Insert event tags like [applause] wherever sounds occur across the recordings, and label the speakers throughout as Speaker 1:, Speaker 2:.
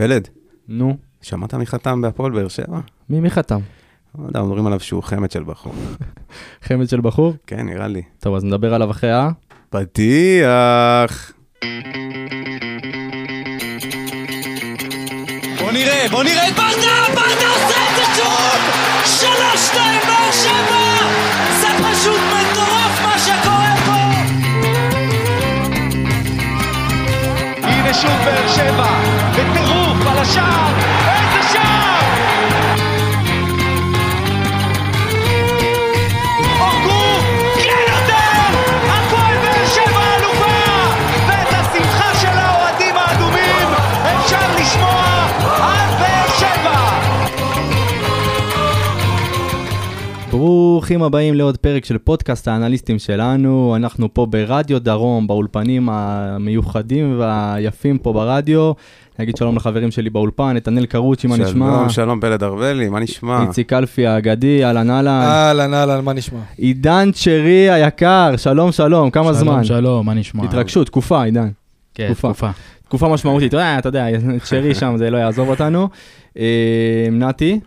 Speaker 1: פלד,
Speaker 2: נו,
Speaker 1: שמעת מי חתם בהפועל באר שבע?
Speaker 2: מי מי חתם?
Speaker 1: לא יודע, אומרים עליו שהוא חמד של בחור. [laughs]
Speaker 2: חמד של בחור?
Speaker 1: כן, נראה לי.
Speaker 2: טוב, אז נדבר עליו אחרי ה...
Speaker 1: פתיח.
Speaker 3: בוא נראה, בוא נראה את ברדה, ברדה עושה את זה שוב! שלוש, שתיים, באר שבע! זה פשוט מטורף מה שקורה פה!
Speaker 4: הנה שוב באר שבע, השער, איזה שער! כן!
Speaker 2: ברוכים הבאים לעוד פרק של פודקאסט האנליסטים שלנו. אנחנו פה ברדיו דרום, באולפנים המיוחדים והיפים פה ברדיו. נגיד שלום לחברים שלי באולפן, נתנאל קרוצ'י, מה נשמע?
Speaker 1: שלום, שלום, פלד ארבלי, מה נשמע?
Speaker 2: איציק קלפי האגדי, אהלן אהלן.
Speaker 5: אהלן, אהלן, מה נשמע?
Speaker 2: עידן צ'רי היקר, שלום שלום, כמה זמן?
Speaker 6: שלום, שלום, מה נשמע?
Speaker 2: התרגשות, תקופה, עידן.
Speaker 6: כן,
Speaker 2: תקופה.
Speaker 6: תקופה.
Speaker 2: תקופה משמעותית, אה, אתה יודע, צ'רי [laughs] שם, זה לא יעזוב אותנו. אה, נתי,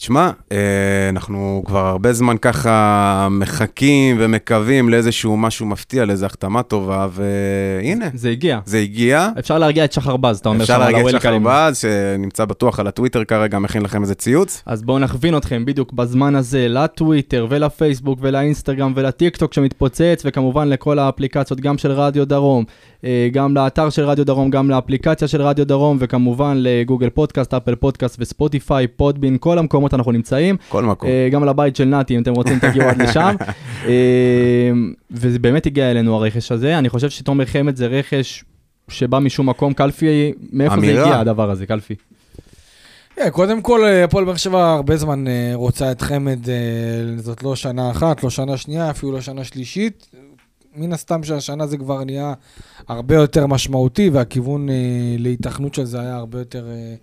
Speaker 1: תשמע, אה, אנחנו כבר הרבה זמן ככה מחכים ומקווים לאיזשהו משהו מפתיע, לאיזו החתמה טובה, והנה,
Speaker 2: זה הגיע.
Speaker 1: זה הגיע.
Speaker 2: אפשר להרגיע את שחר בז, אתה אומר
Speaker 1: אפשר
Speaker 2: שם על
Speaker 1: להגיד שחר
Speaker 2: הוולקאמים.
Speaker 1: בז, שנמצא בטוח על הטוויטר כרגע, מכין לכם איזה ציוץ.
Speaker 2: אז בואו נכווין אתכם בדיוק בזמן הזה לטוויטר ולפייסבוק ולאינסטגרם ולטיקטוק שמתפוצץ, וכמובן לכל האפליקציות, גם של רדיו דרום, אה, גם לאתר של רדיו דרום, גם לאפליקציה של רדיו דרום, וכמובן לגוגל פודקאסט, אפל פודקאסט וספוטיפיי, פודבין, כל המקומות אנחנו נמצאים.
Speaker 1: כל מקום.
Speaker 2: אה, גם לבית של נתי, אם אתם רוצים [laughs] תגיעו עד לשם. אה, וזה באמת הגיע אלינו הרכש הזה. אני חושב שתומר חמד זה רכש שבא משום מקום. קלפי, מאיפה זה
Speaker 1: אמירה.
Speaker 2: הגיע הדבר הזה, קלפי?
Speaker 5: כן, קודם כל, אה, הפועל באר שבע הרבה זמן אה, רוצה את חמד, אה, זאת לא שנה אחת, לא שנה שנייה, אפילו לא שנה שלישית. מן הסתם שהשנה זה כבר נהיה הרבה יותר משמעותי, והכיוון אה, להיתכנות של זה היה הרבה יותר אה, אה,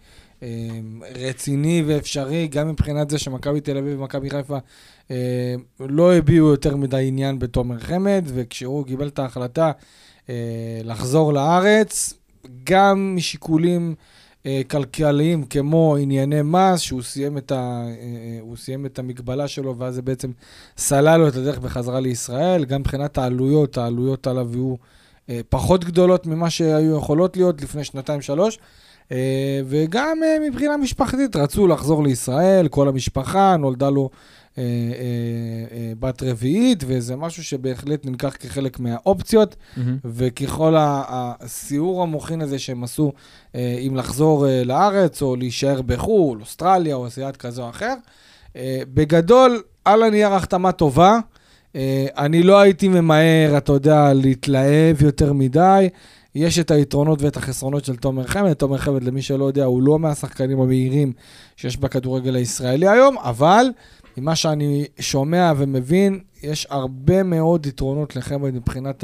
Speaker 5: רציני ואפשרי, גם מבחינת זה שמכבי תל אביב ומכבי חיפה אה, לא הביעו יותר מדי עניין בתומר חמד, וכשהוא קיבל את ההחלטה אה, לחזור לארץ, גם משיקולים אה, כלכליים כמו ענייני מס, שהוא סיים את, ה, אה, סיים את המגבלה שלו, ואז זה בעצם סלל לו את הדרך בחזרה לישראל. גם מבחינת העלויות, העלויות עליו יהיו פחות גדולות ממה שהיו יכולות להיות לפני שנתיים-שלוש. אה, וגם אה, מבחינה משפחתית, רצו לחזור לישראל, כל המשפחה, נולדה לו אה, בת רביעית, וזה משהו שבהחלט נלקח כחלק מהאופציות. וככל ה- הסיור המוחין הזה שהם עשו, אם לחזור לארץ או להישאר בחו"ל, אוסטרליה או עשיית כזה או אחר, בגדול, על הנייר החתמה טובה. אני לא הייתי ממהר, אתה יודע, להתלהב יותר מדי. יש את היתרונות ואת החסרונות של תומר חמד. תומר חמד, למי שלא יודע, הוא לא מהשחקנים המהירים שיש בכדורגל הישראלי היום, אבל ממה שאני שומע ומבין, יש הרבה מאוד יתרונות לחמד מבחינת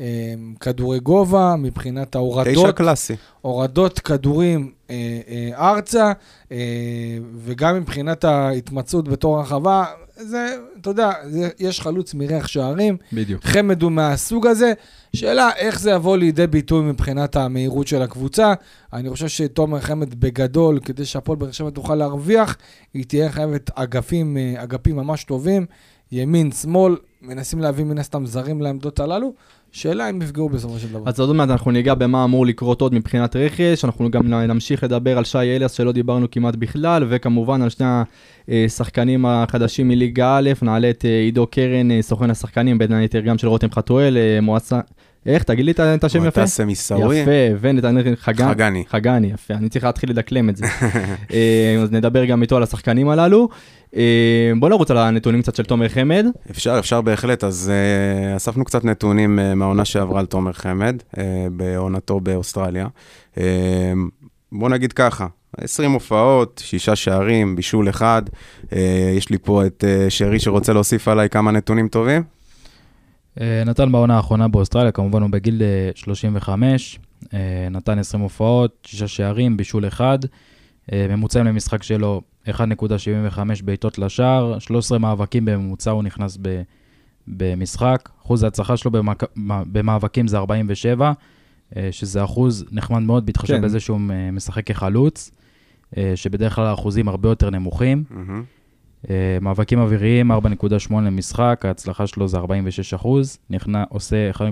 Speaker 5: הכדורי גובה, מבחינת
Speaker 1: תשע
Speaker 5: ההורדות,
Speaker 1: קלאסי.
Speaker 5: הורדות כדורים אה, אה, ארצה, אה, וגם מבחינת ההתמצאות בתור הרחבה, זה, אתה יודע, זה, יש חלוץ מריח שערים,
Speaker 2: בדיוק.
Speaker 5: חמד הוא מהסוג הזה. שאלה איך זה יבוא לידי ביטוי מבחינת המהירות של הקבוצה. אני חושב שתומר חמד בגדול, כדי שהפועל באר שבע תוכל להרוויח, היא תהיה חייבת אגפים, אה, אגפים ממש טובים, ימין, שמאל, מנסים להביא מן הסתם זרים לעמדות הללו. שאלה אם יפגעו בסופו של דבר.
Speaker 2: אז עוד מעט אנחנו ניגע במה אמור לקרות עוד מבחינת רכש, אנחנו גם נמשיך לדבר על שי אליאס שלא דיברנו כמעט בכלל, וכמובן על שני השחקנים החדשים מליגה א', נעלה את אה, עידו קרן, אה, סוכן השחקנים, בין היתר גם של רותם חתואל, אה, מועצה... איך? תגיד לי את השם יפה?
Speaker 1: מועטסם עיסאווי.
Speaker 2: יפה, ונתנאל חגן.
Speaker 1: חגני.
Speaker 2: חגני, יפה, אני צריך להתחיל לדקלם את זה. [laughs] אה, אז נדבר גם איתו על השחקנים הללו. אה, בוא נרוץ על הנתונים קצת של תומר חמד.
Speaker 1: אפשר, אפשר בהחלט. אז uh, אספנו קצת נתונים uh, מהעונה שעברה על תומר חמד, uh, בעונתו באוסטרליה. Uh, בוא נגיד ככה, 20 הופעות, שישה שערים, בישול אחד. Uh, יש לי פה את uh, שרי שרוצה להוסיף עליי כמה נתונים טובים.
Speaker 6: אה, נתן בעונה האחרונה באוסטרליה, כמובן הוא בגיל אה, 35, אה, נתן 20 הופעות, 6 שערים, בישול אחד, אה, ממוצעים למשחק שלו 1.75 בעיטות לשער, 13 מאבקים בממוצע הוא נכנס ב, במשחק, אחוז ההצלחה שלו במק... במאבקים זה 47, אה, שזה אחוז נחמד מאוד, בהתחשב
Speaker 2: כן.
Speaker 6: בזה שהוא אה, משחק כחלוץ, אה, שבדרך כלל האחוזים הרבה יותר נמוכים.
Speaker 1: מהמם.
Speaker 6: אה, מאבקים אוויריים, 4.8 למשחק, ההצלחה שלו זה 46 אחוז, נכנע, עושה 1.2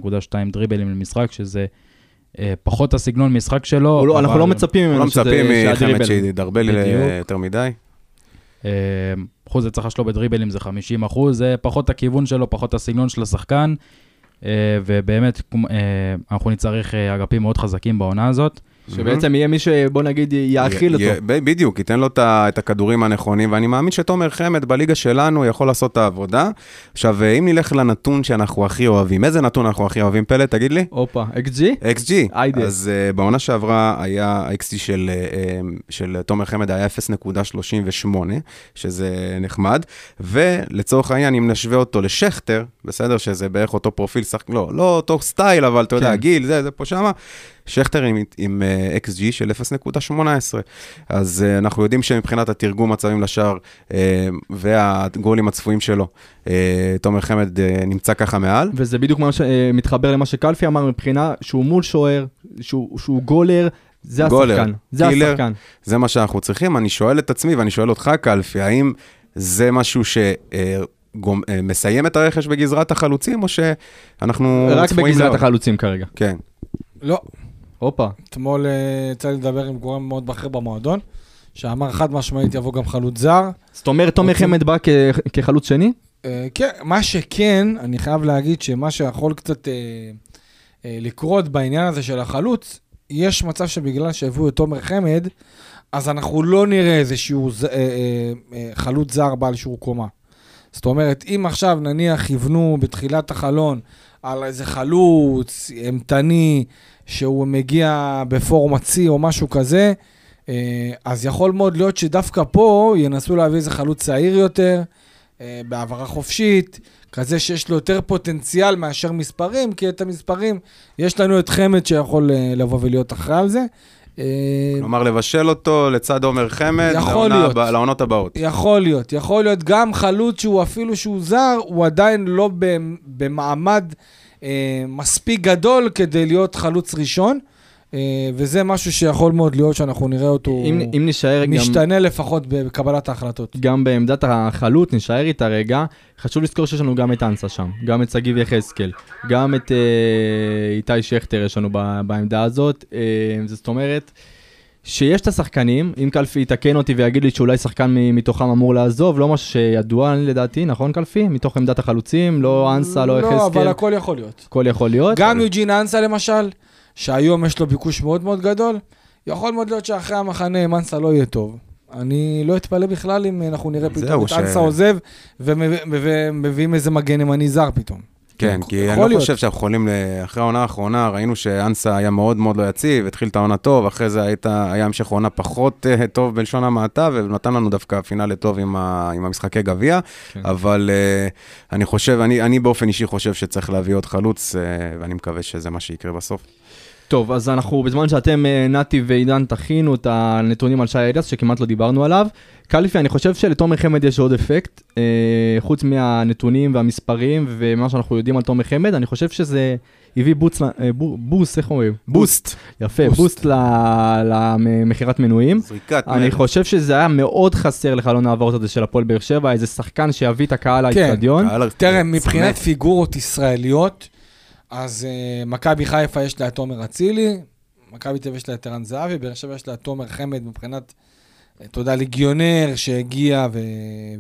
Speaker 6: דריבלים למשחק, שזה אה, פחות הסגנון משחק שלו.
Speaker 2: לא- אנחנו לא מצפים ממנו
Speaker 1: לא
Speaker 2: שזה-
Speaker 1: מצפים מחמד. שידרבל
Speaker 6: בדיוק.
Speaker 1: יותר מדי.
Speaker 6: אה, אחוז הצלחה שלו בדריבלים זה 50 אחוז, זה פחות הכיוון שלו, פחות הסגנון של השחקן, אה, ובאמת, אה, אנחנו נצטרך אה, אגפים מאוד חזקים בעונה הזאת.
Speaker 2: שבעצם יהיה מי שבוא נגיד יאכיל אותו.
Speaker 1: בדיוק, ייתן לו את הכדורים הנכונים, ואני מאמין שתומר חמד בליגה שלנו יכול לעשות את העבודה. עכשיו, אה, אם נלך לנתון שאנחנו הכי אוהבים, איזה נתון אנחנו הכי אוהבים, פלט, תגיד לי?
Speaker 2: הופה, XG?
Speaker 1: XG. אז uh, בעונה שעברה היה ה-XG של, uh, של תומר חמד היה 0.38, שזה נחמד, ולצורך העניין, אם נשווה אותו לשכטר, בסדר, שזה בערך אותו פרופיל. לא, לא אותו סטייל, אבל אתה יודע,
Speaker 2: כן.
Speaker 1: גיל, זה, זה פה שמה, שכטר עם, עם uh, XG של 0.18. אז uh, אנחנו יודעים שמבחינת התרגום מצבים לשער uh, והגולים הצפויים שלו, uh, תומר חמד uh, נמצא ככה מעל.
Speaker 2: וזה בדיוק מה שמתחבר למה שקלפי אמר מבחינה שהוא מול שוער, שהוא שהוא גולר, זה
Speaker 1: גולר,
Speaker 2: השחקן. זה
Speaker 1: קילר.
Speaker 2: השחקן.
Speaker 1: זה מה שאנחנו צריכים. אני שואל את עצמי ואני שואל אותך, קלפי, האם זה משהו שמסיים את הרכש בגזרת החלוצים, או שאנחנו
Speaker 2: רק
Speaker 1: צפויים
Speaker 2: בגזרת
Speaker 1: לעוד?
Speaker 2: החלוצים כרגע.
Speaker 1: כן.
Speaker 5: לא,
Speaker 2: הופה.
Speaker 5: אתמול אה, יצא לי לדבר עם גורם מאוד בכיר במועדון, שאמר חד משמעית יבוא גם חלוץ זר.
Speaker 2: זאת אומרת, תומר חמד בא כחלוץ שני?
Speaker 5: אה, כן, מה שכן, אני חייב להגיד שמה שיכול קצת אה, לקרות בעניין הזה של החלוץ, יש מצב שבגלל שהביאו את תומר חמד, אז אנחנו לא נראה איזשהו אה, אה, אה, חלוץ זר בעל שיעור קומה. זאת אומרת, אם עכשיו נניח יבנו בתחילת החלון על איזה חלוץ אימתני, שהוא מגיע בפורום הצי או משהו כזה, אה, אז יכול מאוד להיות שדווקא פה ינסו להביא איזה חלוץ צעיר יותר, אה, בהעברה חופשית, כזה שיש לו יותר פוטנציאל מאשר מספרים, כי את המספרים, יש לנו את חמד שיכול אה, לבוא ולהיות אחראי על זה.
Speaker 1: כלומר, לבשל אותו לצד עומר חמד,
Speaker 5: יכול
Speaker 1: לעונה
Speaker 5: להיות.
Speaker 1: לעונות הבאות.
Speaker 5: יכול להיות, יכול להיות גם חלוץ שהוא אפילו שהוא זר, הוא עדיין לא במעמד מספיק גדול כדי להיות חלוץ ראשון, אה, וזה משהו שיכול מאוד להיות שאנחנו נראה אותו
Speaker 2: אם אם נישאר גם...
Speaker 5: משתנה לפחות בקבלת ההחלטות.
Speaker 2: גם בעמדת החלוץ, נישאר איתה רגע, חשוב לזכור שיש לנו גם את אנסה שם, גם את שגיב יחזקאל, גם את אה, איתי שכטר יש לנו בעמדה הזאת, אה, זאת אומרת, שיש את השחקנים, אם קלפי יתקן אותי ויגיד לי שאולי שחקן מתוכם אמור לעזוב, לא משהו שידוע לדעתי, נכון קלפי? מתוך עמדת החלוצים, לא אנסה, לא
Speaker 5: לא, אבל
Speaker 2: יחזקאל,
Speaker 5: הכל יכול להיות.
Speaker 2: הכל יכול להיות.
Speaker 5: גם יוג'ין אנסה למשל, שהיום יש לו ביקוש מאוד מאוד גדול, יכול מאוד להיות שאחרי המחנה אם אנסה לא יהיה טוב. אני לא אתפלא בכלל אם אנחנו נראה פתאום את
Speaker 1: ש-
Speaker 5: אנסה עוזב ומב- ומביאים איזה מגן ימני זר פתאום.
Speaker 1: כן, כי
Speaker 5: יכול
Speaker 1: אני לא. חושב שאנחנו יכולים, אחרי העונה האחרונה, ראינו שאנסה היה מאוד מאוד לא יציב, התחיל את העונה טוב, אחרי זה היית, היה המשך עונה פחות אה, טוב בלשון המעטה, ונתן לנו דווקא פינאלי טוב עם, ה, עם המשחקי גביע,
Speaker 2: כן.
Speaker 1: אבל אה, אני חושב, אני, אני באופן אישי חושב שצריך להביא עוד חלוץ, אה, ואני מקווה שזה מה שיקרה בסוף.
Speaker 2: טוב, אז אנחנו, בזמן שאתם, אה, נתי ועידן, תכינו את הנתונים על שי אליאס, שכמעט לא דיברנו עליו. קלפי, אני חושב שלתומר חמד יש עוד אפקט, אה, חוץ מהנתונים והמספרים ומה שאנחנו יודעים על תומר חמד, אני חושב שזה הביא בוץ, אה, בו- בוס, איך אומרים?
Speaker 1: בוסט.
Speaker 2: יפה,
Speaker 5: בוסט.
Speaker 2: בוסט ל- למכירת מנויים.
Speaker 1: זריקת
Speaker 2: אני
Speaker 1: מלך.
Speaker 2: חושב שזה היה מאוד חסר לחלון העברות הזה של הפועל באר שבע, איזה שחקן שיביא את הקהל
Speaker 5: כן,
Speaker 2: לאצטדיון.
Speaker 1: קהל-
Speaker 5: תראה, מבחינת. פיגורות ישראליות, אז uh, מכבי חיפה יש לה את תומר אצילי, מכבי תל אביב יש לה את ערן זהבי, באר שבע יש לה את תומר חמד מבחינת, אה, אתה יודע, ליגיונר שהגיע ו...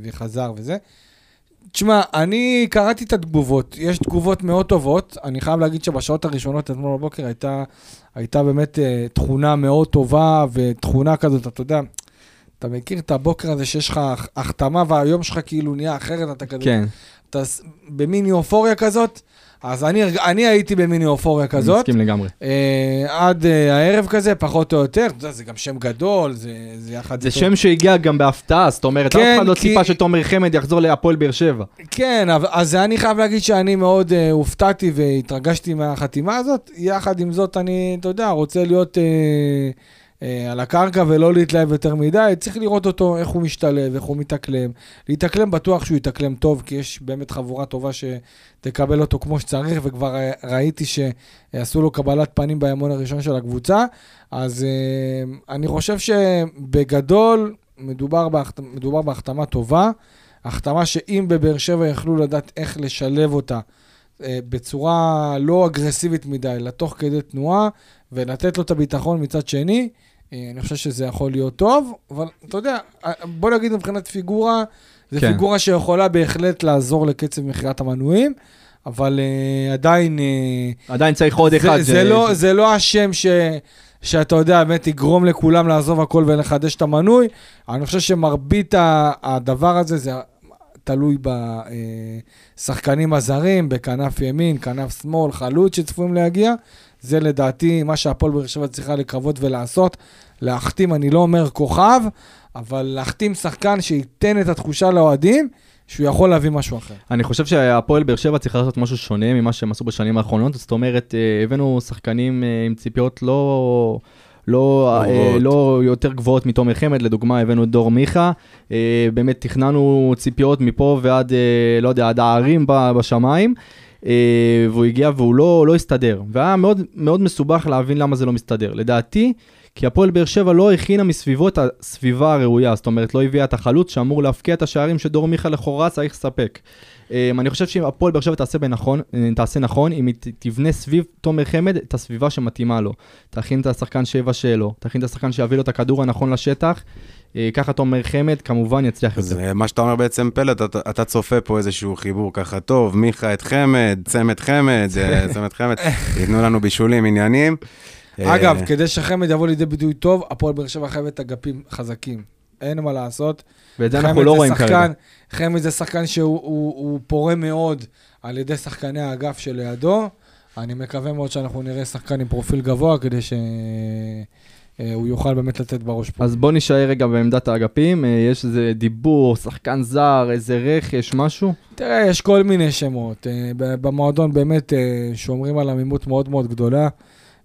Speaker 5: וחזר וזה. תשמע, אני קראתי את התגובות, יש תגובות מאוד טובות, אני חייב להגיד שבשעות הראשונות אתמול בבוקר הייתה, הייתה באמת uh, תכונה מאוד טובה, ותכונה כזאת, אתה יודע, אתה מכיר את הבוקר הזה שיש לך החתמה והיום שלך כאילו נהיה אחרת, אתה כזה...
Speaker 2: כן,
Speaker 5: אתה במיני אופוריה כזאת, אז אני, אני הייתי במיני אופוריה
Speaker 2: אני
Speaker 5: כזאת,
Speaker 2: מסכים לגמרי.
Speaker 5: אה, עד אה, הערב כזה, פחות או יותר, אתה יודע, זה גם שם גדול, זה, זה יחד
Speaker 2: זה שם שהגיע גם בהפתעה, זאת אומרת, אף
Speaker 5: כן,
Speaker 2: אחד לא
Speaker 5: כי-
Speaker 2: ציפה שתומר חמד יחזור להפועל באר שבע.
Speaker 5: כן, אז אני חייב להגיד שאני מאוד אה, הופתעתי והתרגשתי מהחתימה הזאת, יחד עם זאת אני, אתה יודע, רוצה להיות... אה, על הקרקע ולא להתלהב יותר מדי, צריך לראות אותו, איך הוא משתלב, איך הוא מתאקלם. להתאקלם בטוח שהוא יתאקלם טוב, כי יש באמת חבורה טובה שתקבל אותו כמו שצריך, וכבר אה, ראיתי שעשו לו קבלת פנים באמון הראשון של הקבוצה. אז אה, אני חושב שבגדול מדובר, בהחת... מדובר בהחתמה טובה, החתמה שאם בבאר שבע יכלו לדעת איך לשלב אותה אה, בצורה לא אגרסיבית מדי, אלא תוך כדי תנועה, ולתת לו את הביטחון מצד שני, אה, אני חושב שזה יכול להיות טוב, אבל אתה יודע, אה, בוא נגיד מבחינת פיגורה, זו
Speaker 2: כן.
Speaker 5: פיגורה שיכולה בהחלט לעזור לקצב מכירת המנויים, אבל uh, עדיין... Uh,
Speaker 2: עדיין צריך עוד אחד.
Speaker 5: זה,
Speaker 2: ש-
Speaker 5: זה, לא, זה לא השם ש, שאתה יודע, באמת יגרום לכולם לעזוב הכל ולחדש את המנוי. אני חושב שמרבית הדבר הזה, זה תלוי בשחקנים הזרים, בכנף ימין, כנף שמאל, חלוץ שצפויים להגיע. זה לדעתי מה שהפועל באר שבע צריכה לקוות ולעשות. להחתים, אני לא אומר כוכב, אבל להחתים שחקן שייתן את התחושה לאוהדים שהוא יכול להביא משהו אחר.
Speaker 2: אני חושב שהפועל באר שבע צריכה לעשות משהו שונה ממה שהם עשו בשנים האחרונות, זאת אומרת, אה, הבאנו שחקנים אה, עם ציפיות לא... לא, אה,
Speaker 1: גבוהות.
Speaker 2: לא יותר גבוהות מתומר חמד, לדוגמה הבאנו את דור מיכה, אה, באמת תכננו ציפיות מפה ועד, אה, לא יודע, עד הערים בשמיים, אה, והוא הגיע והוא לא, לא הסתדר, והיה מאוד, מאוד מסובך להבין למה זה לא מסתדר. לדעתי, כי הפועל באר שבע לא הכינה מסביבו את הסביבה הראויה, זאת אומרת, לא הביאה את החלוץ שאמור להבקיע את השערים שדור מיכה לכאורה צריך לספק. Um, אני חושב שאם הפועל באר שבע תעשה בנכון, אה, תעשה נכון, אם היא תבנה סביב תומר חמד את הסביבה שמתאימה לו. תכין את השחקן שבע שלו, תכין את השחקן שיביא לו את הכדור הנכון לשטח, אה, ככה תומר חמד כמובן יצליח יותר.
Speaker 1: אה, מה שאתה אומר בעצם, פלט, אתה, אתה צופה פה איזשהו חיבור ככה טוב, מיכה את חמד, צמד חמד, אה, [laughs] צמד חמד, ייתנו לנו בישולים, עניינים.
Speaker 5: אגב,
Speaker 1: אה,
Speaker 5: כדי שחמד יבוא לידי ביטוי טוב, הפועל באר שבע חייבת אגפים חזקים. אין מה לעשות.
Speaker 2: ואת זה אנחנו לא רואים
Speaker 5: שחקן-
Speaker 2: כרגע.
Speaker 5: חמד זה שחקן שהוא הוא, הוא פורה מאוד על ידי שחקני האגף שלידו. אני מקווה מאוד שאנחנו נראה שחקן עם פרופיל גבוה, כדי שהוא יוכל באמת לתת בראש פה.
Speaker 2: אז בוא נישאר רגע בעמדת האגפים, אה, יש איזה דיבור, שחקן זר, איזה רכש, משהו?
Speaker 5: תראה, יש כל מיני שמות. אה, במועדון באמת אה, שומרים על עמימות מאוד מאוד גדולה.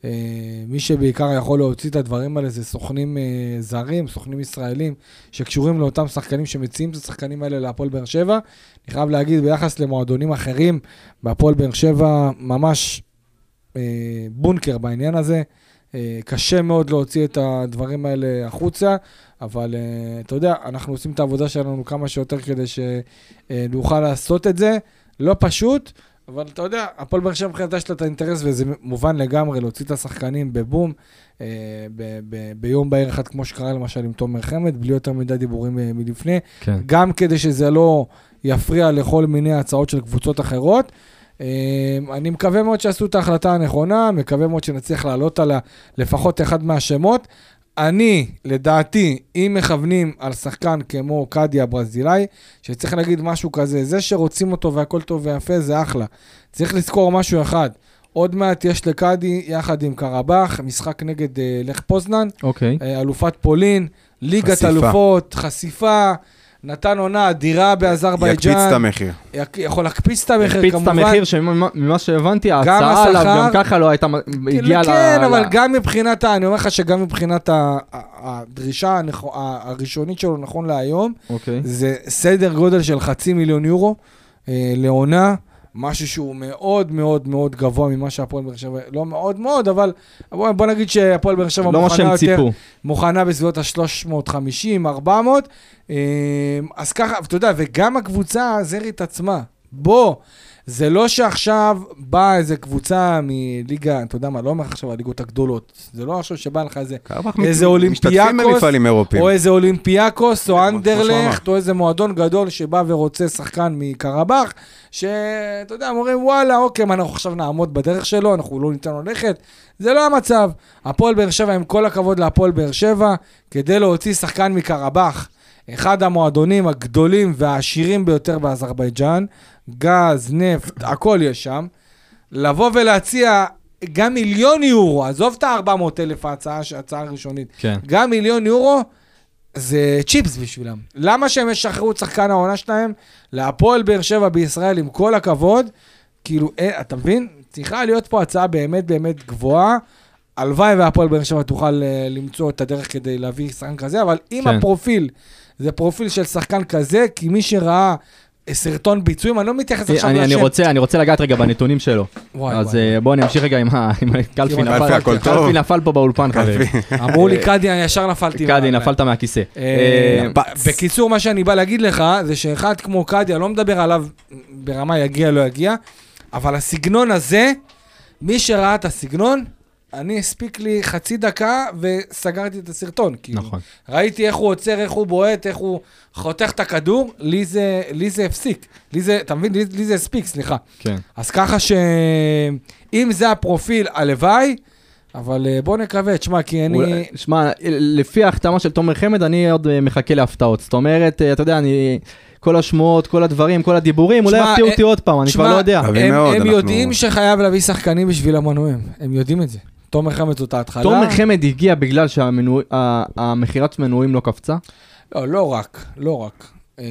Speaker 5: אה, מי שבעיקר יכול להוציא את הדברים האלה זה סוכנים אה, זרים, סוכנים ישראלים, שקשורים לאותם שחקנים שמציעים את השחקנים האלה להפועל באר שבע. אני חייב להגיד, ביחס למועדונים אחרים, בהפועל באר שבע ממש אה, בונקר בעניין הזה. אה, קשה מאוד להוציא את הדברים האלה החוצה, אבל אה, אתה יודע, אנחנו עושים את העבודה שלנו כמה שיותר כדי שנוכל לעשות את זה. לא פשוט, אבל אתה יודע, הפועל באר שבע מבחינתה יש לה את האינטרס, וזה מובן לגמרי להוציא את השחקנים בבום, אה, ב- ב- ביום בהיר אחד, כמו שקרה למשל עם תומר חמד, בלי יותר מדי דיבורים אה, מלפני.
Speaker 2: כן.
Speaker 5: גם כדי שזה לא יפריע לכל מיני הצעות של קבוצות אחרות. אה, אני מקווה מאוד שעשו את ההחלטה הנכונה, מקווה מאוד שנצליח להעלות עליה לפחות אחד מהשמות. אני, לדעתי, אם מכוונים על שחקן כמו קאדי הברזילאי, שצריך להגיד משהו כזה, זה שרוצים אותו והכל טוב ויפה, זה אחלה. צריך לזכור משהו אחד, עוד מעט יש לקאדי, יחד עם קרבאח, משחק נגד אה, לך פוזנן,
Speaker 2: אוקיי.
Speaker 5: אה, אלופת פולין, ליגת
Speaker 1: חשיפה.
Speaker 5: אלופות, חשיפה, נתן עונה אדירה
Speaker 1: יקפיץ את
Speaker 5: באזרבייג'אן,
Speaker 1: המחיר.
Speaker 5: יק- יכול להקפיץ את המחיר,
Speaker 2: הקפיץ את
Speaker 5: כמובן.
Speaker 2: המחיר שממה ממה שהבנתי, ההצעה עליו גם ככה לא הייתה,
Speaker 5: כאילו,
Speaker 2: הגיעה ל...
Speaker 5: כן, אבל
Speaker 2: ל-
Speaker 5: גם מבחינת, ה- אני אומר לך שגם מבחינת הדרישה הנכו- ה- הראשונית שלו נכון להיום,
Speaker 2: אוקיי.
Speaker 5: זה סדר גודל של חצי מיליון יורו אה, לעונה, משהו שהוא מאוד מאוד מאוד גבוה ממה שהפועל באר שבע, לא מאוד מאוד, אבל בוא, בוא נגיד שהפועל באר שבע
Speaker 2: לא
Speaker 5: מוכנה יותר,
Speaker 2: ציפו.
Speaker 5: מוכנה בסביבות ה-350, 400. אה, אז ככה, אתה יודע, וגם הקבוצה הזרית עצמה, בוא, זה לא שעכשיו באה איזה קבוצה מליגה, אתה יודע מה, לא אומר עכשיו הליגות הגדולות, זה לא עכשיו שבא לך איזה, איזה אולימפיאקוס. או איזה אולימפיאקוס, או אנדרלכט, או איזה מועדון גדול שבא ורוצה שחקן מקרבח, שאתה יודע, הם אומרים, וואלה, אוקיי, מה, אנחנו עכשיו נעמוד בדרך שלו, אנחנו לא ניתן לו ללכת. זה לא המצב. הפועל באר שבע, עם כל הכבוד להפועל באר שבע, כדי להוציא שחקן מקרבח, אחד המועדונים הגדולים והעשירים ביותר באזרבייג'אן, גז, נפט, הכל יש שם, לבוא ולהציע גם מיליון יורו, עזוב את ה-400 אלף ההצעה, ההצעה הראשונית,
Speaker 2: כן.
Speaker 5: גם מיליון יורו זה צ'יפס בשבילם. למה שהם ישחררו את שחקן העונה שלהם להפועל באר שבע בישראל, עם כל הכבוד? כאילו, אה, אתה מבין? צריכה להיות פה הצעה באמת באמת גבוהה. הלוואי והפועל באר שבע תוכל אה, למצוא את הדרך כדי להביא שחקן כזה, אבל אם
Speaker 2: כן.
Speaker 5: הפרופיל זה פרופיל של שחקן כזה, כי מי שראה אה, סרטון ביצועים, אני לא מתייחס עכשיו
Speaker 2: אני, אני,
Speaker 5: לשם.
Speaker 2: רוצה, אני רוצה לגעת רגע בנתונים שלו. אז. אה, בואו נמשיך רגע עם קלפי נפל. קלפי נפל פה באולפן, חברים.
Speaker 5: אמרו לי קאדי, אני ישר נפלתי.
Speaker 2: קאדי, נפלת מהכיסא.
Speaker 5: אה,
Speaker 2: אה.
Speaker 5: בקיצור, מה שאני בא להגיד לך, זה שאחד כמו קאדי, אני לא מדבר עליו ברמה יגיע, לא יגיע, אבל הסגנון הזה, מי שראה את הסגנון, אני הספיק לי חצי דקה וסגרתי את הסרטון. כאילו.
Speaker 2: נכון.
Speaker 5: ראיתי איך הוא עוצר, איך הוא בועט, איך הוא חותך את הכדור, לי זה, לי זה הפסיק. לי זה, אתה מבין? לי, לי זה הספיק, סליחה.
Speaker 2: כן.
Speaker 5: אז ככה שאם זה הפרופיל, הלוואי, אבל אה, בוא נקווה, תשמע, כי אני...
Speaker 2: אולי- שמע, לפי ההחתמה של תומר חמד, אני עוד אה, מחכה להפתעות. זאת אומרת, אה, אתה יודע, אני... כל השמועות, כל הדברים, כל הדיבורים, אולי
Speaker 5: שמע,
Speaker 2: יפתיעו
Speaker 5: אה,
Speaker 2: אותי עוד פעם, אני
Speaker 5: שמע,
Speaker 2: כבר לא יודע.
Speaker 5: הם,
Speaker 1: מאוד,
Speaker 5: הם
Speaker 1: אנחנו-
Speaker 5: יודעים שחייב להביא שחקנים בשביל המנויים, הם יודעים את זה. תומר חמד זאת ההתחלה.
Speaker 2: תומר חמד הגיע בגלל שהמכירת מנויים לא קפצה?
Speaker 5: לא, לא רק, לא רק. אה,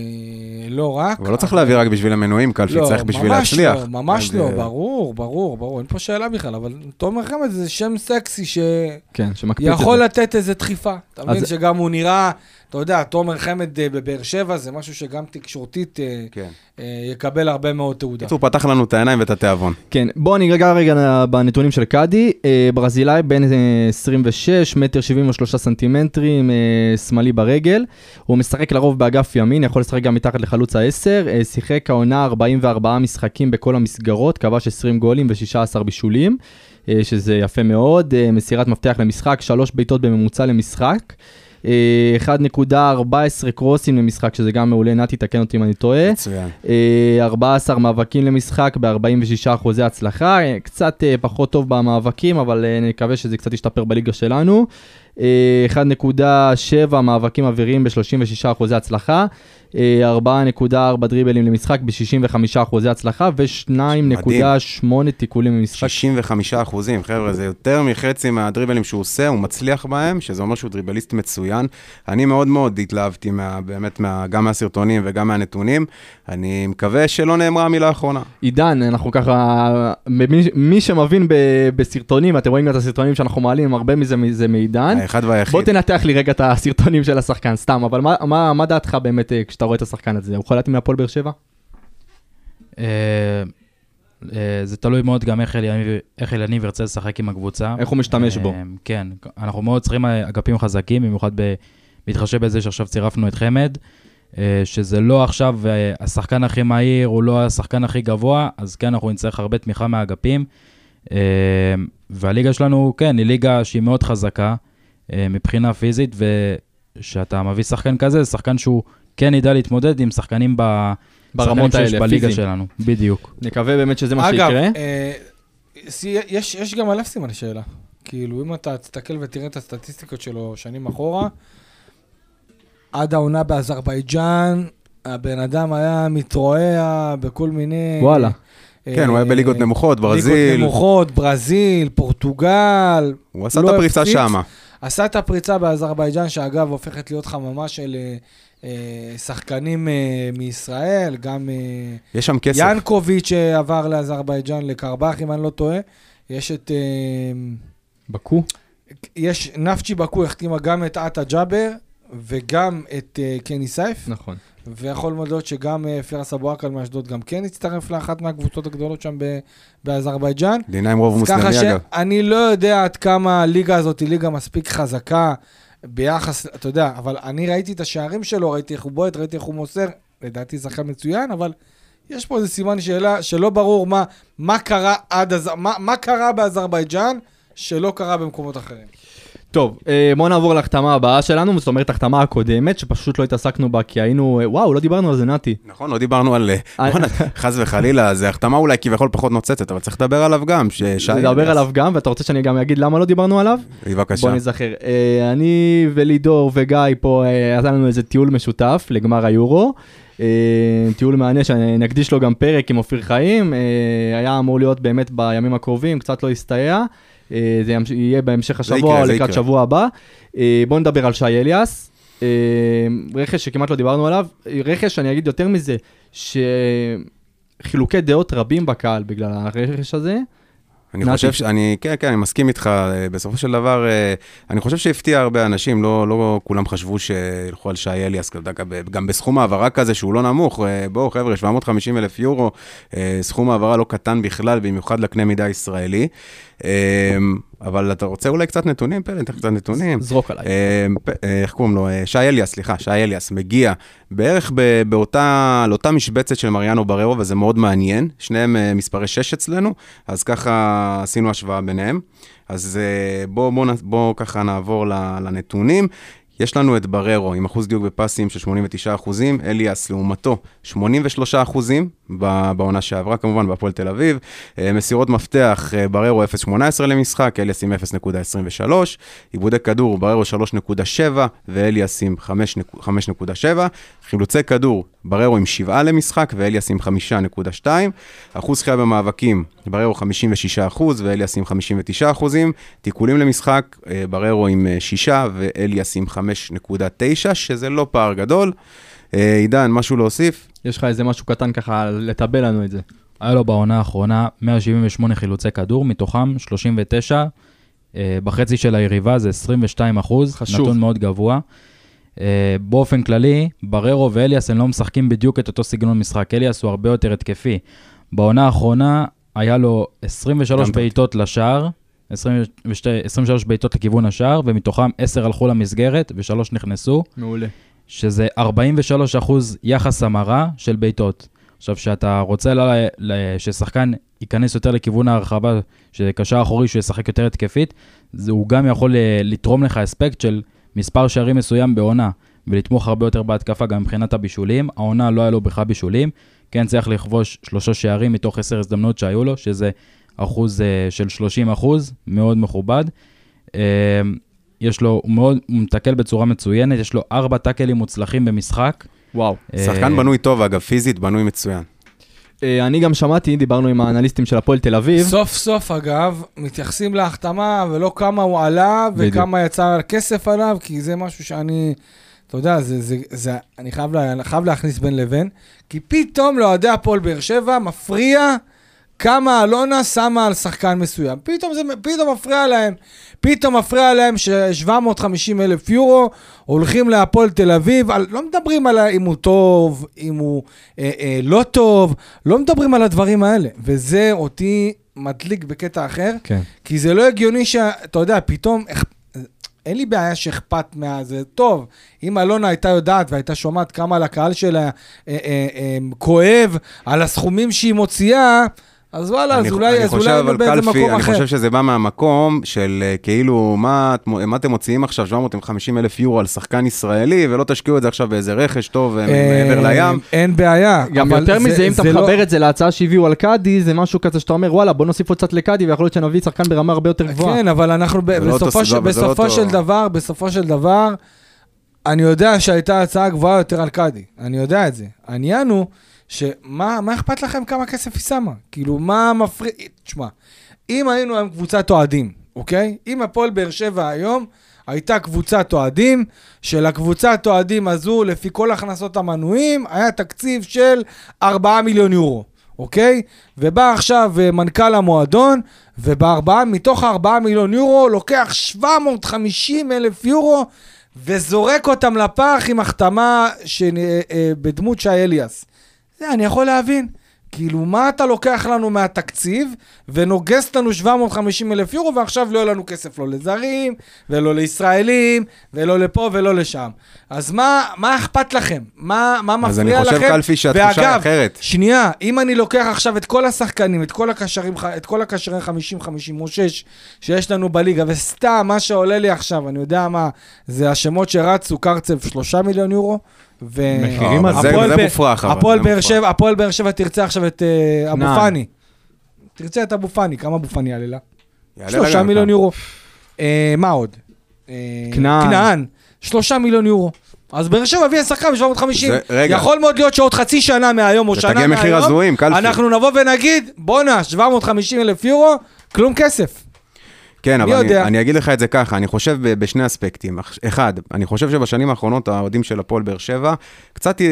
Speaker 5: לא רק.
Speaker 1: אבל לא צריך להביא רק בשביל המנויים, קלפי,
Speaker 5: לא,
Speaker 1: צריך בשביל
Speaker 5: ממש
Speaker 1: להצליח.
Speaker 5: לא, ממש לא,
Speaker 1: אה,
Speaker 5: ברור, ברור, ברור, אין פה שאלה בכלל, אבל תומר חמד זה שם סקסי ש...
Speaker 2: כן, שמקפיץ את
Speaker 5: יכול
Speaker 2: זה.
Speaker 5: לתת איזה דחיפה. אתה מבין שגם הוא נראה, אתה יודע, תומר חמד אה, בבאר שבע זה משהו שגם תקשורתית אה,
Speaker 1: כן.
Speaker 5: אה, יקבל הרבה מאוד תעודה.
Speaker 1: בקיצור, פתח לנו את העיניים ואת התיאבון.
Speaker 2: כן, בואו ניגע רגע בנתונים של קאדי. ברזילאי בן אה, 26, מטר 73 סנטימטרים, אה, שמאלי ברגל. הוא משחק לרוב באגף ימין, יכול לשחק גם מתחת לחלוץ העשר. שיחק העונה 44 משחקים בכל המסגרות, כבש 20 גולים ו-16 בישולים, שזה יפה מאוד. מסירת מפתח למשחק, שלוש בעיטות בממוצע למשחק. אה, 1.14 קרוסים למשחק, שזה גם מעולה, נתי, תקן אותי אם אני טועה.
Speaker 1: מצוין.
Speaker 2: אה, 14 מאבקים למשחק ב-46 אחוזי הצלחה, אה, קצת אה, פחות טוב במאבקים, אבל אה, נקווה שזה קצת ישתפר בליגה שלנו. אה, 1.7 מאבקים אוויריים ב-36 אחוזי הצלחה, אה, 4.4 דריבלים למשחק ב-65 אחוזי הצלחה, ו-2.8 תיקולים למשחק.
Speaker 1: 65 אחוזים, חבר'ה, זה יותר מחצי מהדריבלים שהוא עושה, הוא מצליח בהם, שזה אומר שהוא דריבליסט מצוין. אני מאוד מאוד התלהבתי מה, באמת, מה, גם מהסרטונים וגם מהנתונים. אני מקווה שלא נאמרה המילה האחרונה.
Speaker 2: עידן, אנחנו ככה, מי, מי שמבין ב, בסרטונים, אתם רואים את הסרטונים שאנחנו מעלים, הרבה מזה זה מעידן.
Speaker 1: האחד והיחיד.
Speaker 2: בוא תנתח לי רגע את הסרטונים של השחקן, סתם, אבל מה, מה, מה דעתך באמת אה, כשאתה רואה את השחקן הזה? הוא יכול להתאים להפועל באר שבע?
Speaker 6: אה, אה, זה תלוי מאוד גם איך אליניב ירצה לשחק עם הקבוצה.
Speaker 2: איך הוא משתמש בו?
Speaker 6: אה, כן, אנחנו מאוד צריכים אגפים חזקים, במיוחד בהתחשב בזה שעכשיו צירפנו את חמד, שזה לא עכשיו השחקן הכי מהיר, הוא לא השחקן הכי גבוה, אז כן, אנחנו נצטרך הרבה תמיכה מהאגפים. והליגה שלנו, כן, היא ליגה שהיא מאוד חזקה מבחינה פיזית, וכשאתה מביא שחקן כזה, זה שחקן שהוא כן ידע להתמודד עם שחקנים ב...
Speaker 2: ברמות האלה,
Speaker 6: בליגה. שלנו, בדיוק.
Speaker 2: נקווה באמת שזה מה
Speaker 5: אגב,
Speaker 2: שיקרה.
Speaker 5: אה, סי- יש, יש גם עליו סימן שאלה. כאילו, אם אתה תסתכל ותראה את הסטטיסטיקות שלו שנים אחורה, עד העונה באזרבייג'אן, הבן אדם היה מתרועע בכל מיני...
Speaker 2: וואלה.
Speaker 1: כן, הוא היה בליגות נמוכות,
Speaker 5: ליגות
Speaker 1: ברזיל.
Speaker 5: נמוכות, ברזיל, פורטוגל.
Speaker 1: הוא עשה
Speaker 5: לא
Speaker 1: את הפריצה
Speaker 5: הפציץ.
Speaker 1: שמה.
Speaker 5: עשה את הפריצה באזרבייג'אן, שאגב הופכת להיות חממה של אה, אה, שחקנים אה, מישראל, גם אה,
Speaker 1: יש שם כסף.
Speaker 5: ינקוביץ' שעבר לאזרבייג'אן, לקרבח, אם אני לא טועה. יש את... אה,
Speaker 2: בקו?
Speaker 5: יש, נפצ'י בקו החתימה גם את עטה ג'אבר וגם את אה, קני סייף,
Speaker 2: נכון.
Speaker 5: ויכול מאוד להיות שגם אה, פירס אבו עקל מאשדוד גם כן הצטרף לאחת מהקבוצות הגדולות שם באזרבייג'אן.
Speaker 1: מדינה עם רוב
Speaker 5: ככה
Speaker 1: מוסלמי, אגב.
Speaker 5: שאני לא יודע עד כמה הליגה הזאת היא ליגה מספיק חזקה ביחס, אתה יודע, אבל אני ראיתי את השערים שלו, ראיתי איך הוא בועט, ראיתי איך הוא מוסר, לדעתי שחקן מצוין, אבל יש פה איזה סימן שאלה שלא ברור מה, מה קרה עד אז, מה, מה קרה באזרבייג'אן שלא קרה במקומות אחרים.
Speaker 2: טוב, אה, בואו נעבור להחתמה הבאה שלנו, זאת אומרת החתמה הקודמת, שפשוט לא התעסקנו בה כי היינו, אה, וואו, לא דיברנו על זה, נתי.
Speaker 1: נכון, לא דיברנו על...
Speaker 2: אה, [laughs]
Speaker 1: חס וחלילה, זה החתמה אולי כביכול פחות נוצצת, אבל צריך לדבר עליו גם, ששי...
Speaker 2: נדבר עליו גם, ואתה רוצה שאני גם אגיד למה לא דיברנו עליו?
Speaker 1: בבקשה.
Speaker 2: בוא נזכר. אני ולידור וגיא פה, עשה לנו איזה טיול משותף לגמר היורו. טיול מענה שנקדיש לו גם פרק עם אופיר חיים. היה אמור להיות באמת בימים הקרובים, קצת לא הסתייע. אה, זה יהיה בהמשך השבוע או לקראת. שבוע הבא. אה, בואו נדבר על שי אליאס. אה, רכש שכמעט לא דיברנו עליו. רכש, אני אגיד יותר מזה, שחילוקי דעות רבים בקהל בגלל הרכש הזה.
Speaker 1: אני. חושב ש... אני, כן, כן, אני מסכים איתך. אה, בסופו של דבר, אה, אני חושב שהפתיע הרבה אנשים, לא, לא כולם חשבו שילכו על שי אליאס, גם- בסכום העברה כזה שהוא לא נמוך. אה, בואו, חבר'ה, 750 אלף יורו, סכום העברה לא קטן בכלל, במיוחד לקנה מידה ישראלי. אבל אתה רוצה אולי קצת נתונים, פרן? ניתן קצת נתונים.
Speaker 2: זרוק עליי.
Speaker 1: אה, אה, איך קוראים לו? אה, שי אליאס, סליחה, שי אליאס, מגיע בערך באותה, לאותה משבצת של מריאנו בררו, וזה מאוד מעניין. שניהם מספרי 6 אצלנו, אז ככה עשינו השוואה ביניהם. אז בואו בוא, בוא ככה נעבור לנתונים. יש לנו את בררו עם אחוז דיוק בפסים של 89 אחוזים, אליאס לעומתו 83 אחוזים בעונה שעברה, כמובן בהפועל תל אביב. אה, מסירות מפתח, אה, בררו 0.18 למשחק, אליאס עם 0.23. עיבודי כדור, בררו 3.7 ואליאס עם 5.7. חילוצי כדור, בררו עם 7 למשחק ואליאס עם 5.2. אחוז זכייה במאבקים, בררו 56 אחוז ואליאס עם 59 אחוזים. תיקולים למשחק, אה, בררו עם 6 ואליאס עם 5.9, שזה לא פער גדול. עידן, משהו להוסיף?
Speaker 2: יש לך איזה משהו קטן ככה לטבל לנו את זה.
Speaker 6: היה לו בעונה האחרונה 178 חילוצי כדור, מתוכם 39. אה, בחצי של היריבה זה 22 אחוז,
Speaker 2: חשוב.
Speaker 6: נתון מאוד גבוה. אה, באופן כללי, בררו ואליאס הם לא משחקים בדיוק את אותו סגנון משחק. אליאס הוא הרבה יותר התקפי. בעונה האחרונה היה לו 23
Speaker 1: גם טוב.
Speaker 6: בעיטות לשער, 22, 23 בעיטות לכיוון השער, ומתוכם 10 הלכו למסגרת ושלוש נכנסו.
Speaker 2: מעולה.
Speaker 6: שזה 43 אחוז יחס המרה של בעיטות. עכשיו, כשאתה רוצה ל- ל- ששחקן ייכנס יותר לכיוון ההרחבה, שקשר אחורי שהוא ישחק יותר התקפית, זה, הוא גם יכול אה, לתרום לך אספקט של מספר שערים מסוים בעונה, ולתמוך הרבה יותר בהתקפה גם מבחינת הבישולים. העונה לא היה לו בכלל בישולים, כן צריך לכבוש שלושה שערים מתוך עשר הזדמנויות שהיו לו, שזה אחוז אה, של 30 אחוז, מאוד מכובד. יש לו, הוא מאוד, הוא מתקל בצורה מצוינת, יש לו ארבע טאקלים מוצלחים במשחק.
Speaker 2: וואו.
Speaker 1: שחקן
Speaker 6: אה,
Speaker 1: בנוי טוב, אגב, פיזית בנוי מצוין.
Speaker 2: אה, אני גם שמעתי, דיברנו עם האנליסטים של הפועל תל אביב.
Speaker 5: סוף סוף, אגב, מתייחסים להחתמה ולא כמה הוא עלה
Speaker 2: בדיוק.
Speaker 5: וכמה יצא כסף עליו, כי זה משהו שאני, אתה יודע, זה, זה, זה, אני חייב, לה, חייב להכניס בין לבין, כי פתאום לאוהדי הפועל באר שבע מפריע כמה אלונה שמה על שחקן מסוים. פתאום זה פתאום מפריע להם. פתאום מפריע להם ש-750 אלף יורו הולכים להפועל תל אביב, על, לא מדברים על אם הוא טוב, אם הוא אה, אה, לא טוב, לא מדברים על הדברים האלה. וזה אותי מדליק בקטע אחר,
Speaker 2: כן.
Speaker 5: כי זה לא הגיוני שאתה יודע, פתאום, אין לי בעיה שאכפת מה... זה טוב, אם אלונה הייתה יודעת והייתה שומעת כמה לקהל שלה אה, אה, אה, כואב על הסכומים שהיא מוציאה, אז וואלה,
Speaker 1: אני
Speaker 5: אז אולי,
Speaker 1: אני
Speaker 5: אז
Speaker 1: חושב,
Speaker 5: אולי
Speaker 1: אבל
Speaker 5: באיזה
Speaker 1: קלפי,
Speaker 5: מקום
Speaker 1: אני
Speaker 5: אחר.
Speaker 1: חושב שזה בא מהמקום של אה, כאילו, מה, אתם מוציאים עכשיו 750 אלף יורו על שחקן ישראלי, ולא תשקיעו את זה עכשיו באיזה רכש טוב אה, מעבר
Speaker 5: אה,
Speaker 1: לים.
Speaker 5: אין בעיה.
Speaker 2: גם יותר
Speaker 5: זה-
Speaker 2: מזה, אם אתה
Speaker 5: זה לא-
Speaker 2: מחבר את זה להצעה שהביאו על קאדי, זה משהו כזה שאתה אומר, וואלה, בוא נוסיף עוד קצת לקאדי, ויכול להיות שנביא שחקן ברמה הרבה יותר גבוהה.
Speaker 5: כן, אבל אנחנו
Speaker 1: לא
Speaker 5: בסופו,
Speaker 1: לא
Speaker 5: של דבר, בסופו של דבר, אני יודע שהייתה הצעה גבוהה יותר על קאדי. אני יודע את זה. העניין הוא, שמה מה אכפת לכם כמה כסף היא שמה? כאילו, מה מפריע... תשמע, אם היינו היום קבוצת אוהדים, אוקיי? אם הפועל באר שבע היום הייתה קבוצת אוהדים, שלקבוצת אוהדים הזו, לפי כל הכנסות המנויים, היה תקציב של 4 מיליון יורו. אוקיי? ובא עכשיו אה, מנכ"ל המועדון, ובארבעה, מתוך הארבעה מיליון יורו, לוקח 750 אלף יורו, וזורק אותם לפח עם החתמה של, אה, אה, בדמות שי אליאס. זה אני יכול להבין. כאילו, מה אתה לוקח לנו מהתקציב ונוגס לנו 750 אלף יורו, ועכשיו לא יהיה לנו כסף לא לזרים, ולא לישראלים, ולא לפה ולא לשם. אז מה, מה אכפת לכם? מה, מה מפריע
Speaker 1: אז
Speaker 5: לכם?
Speaker 1: אני חושב, קלפי, שהתחושה היא
Speaker 5: ואגב,
Speaker 1: אחרת.
Speaker 5: שנייה, אם אני לוקח עכשיו את כל השחקנים, את כל הקשרים, את כל הקשרי 50-50 או 6 שיש לנו בליגה, וסתם, מה שעולה לי עכשיו, אני יודע מה, זה השמות שרצו, קרצב 3 מיליון יורו, ו...
Speaker 2: מחירים
Speaker 1: אה, אבל זה- זה מופרך,
Speaker 5: הפועל באר. שבע, הפועל באר שבע תרצה עכשיו את אה, אבו. פאני. תרצה את אבו פאני, כמה אבו פאני יעלה לה? שלושה. מיליון יורו. אה, מה עוד?
Speaker 2: כנען.
Speaker 5: שלושה מיליון יורו. אז באר שבע הביאה שחקן ב-750.
Speaker 1: זה- רגע.
Speaker 5: יכול מאוד להיות שעוד חצי שנה מהיום או שנה
Speaker 1: מחיר
Speaker 5: מהיום,
Speaker 1: הזויים.
Speaker 5: אנחנו נבוא ונגיד, בואנה, 750 אלף יורו, כלום כסף.
Speaker 1: כן, אבל אני? אני אגיד לך את זה ככה, אני חושב ב- בשני אספקטים. אח- אחד, אני חושב שבשנים האחרונות האוהדים של הפועל באר שבע קצת אה,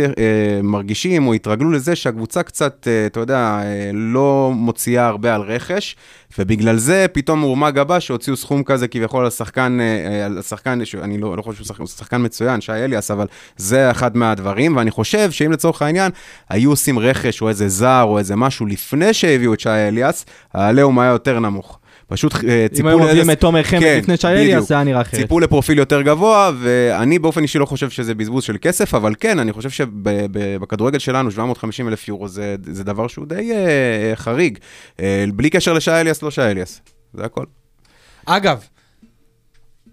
Speaker 1: מרגישים או התרגלו לזה שהקבוצה קצת, אה, אתה יודע, אה, לא מוציאה הרבה על רכש, ובגלל זה פתאום הורמה גבה שהוציאו סכום כזה כביכול על שחקן, אה, אה, על שחקן, ש- אני לא, לא חושב שהוא שחקן, שחקן מצוין, שי אליאס, אבל זה אחד מהדברים, ואני חושב שאם לצורך העניין היו עושים רכש או איזה זר או איזה משהו לפני שהביאו את שי אליאס, העליהום היה יותר נמוך. פשוט אה,
Speaker 2: אם
Speaker 1: ציפו
Speaker 2: היו מביאים את תומר חמד
Speaker 1: כן,
Speaker 2: לפני שי
Speaker 1: בדיוק.
Speaker 2: אליאס, זה היה נראה אחרת.
Speaker 1: ציפו לפרופיל יותר גבוה, ואני באופן אישי לא חושב שזה בזבוז של כסף, אבל כן, אני חושב שבכדורגל שלנו 750 אלף יורו זה, זה דבר שהוא די אה, חריג. אה, בלי קשר לשי אליאס, לא שי אליאס. זה הכל.
Speaker 5: אגב,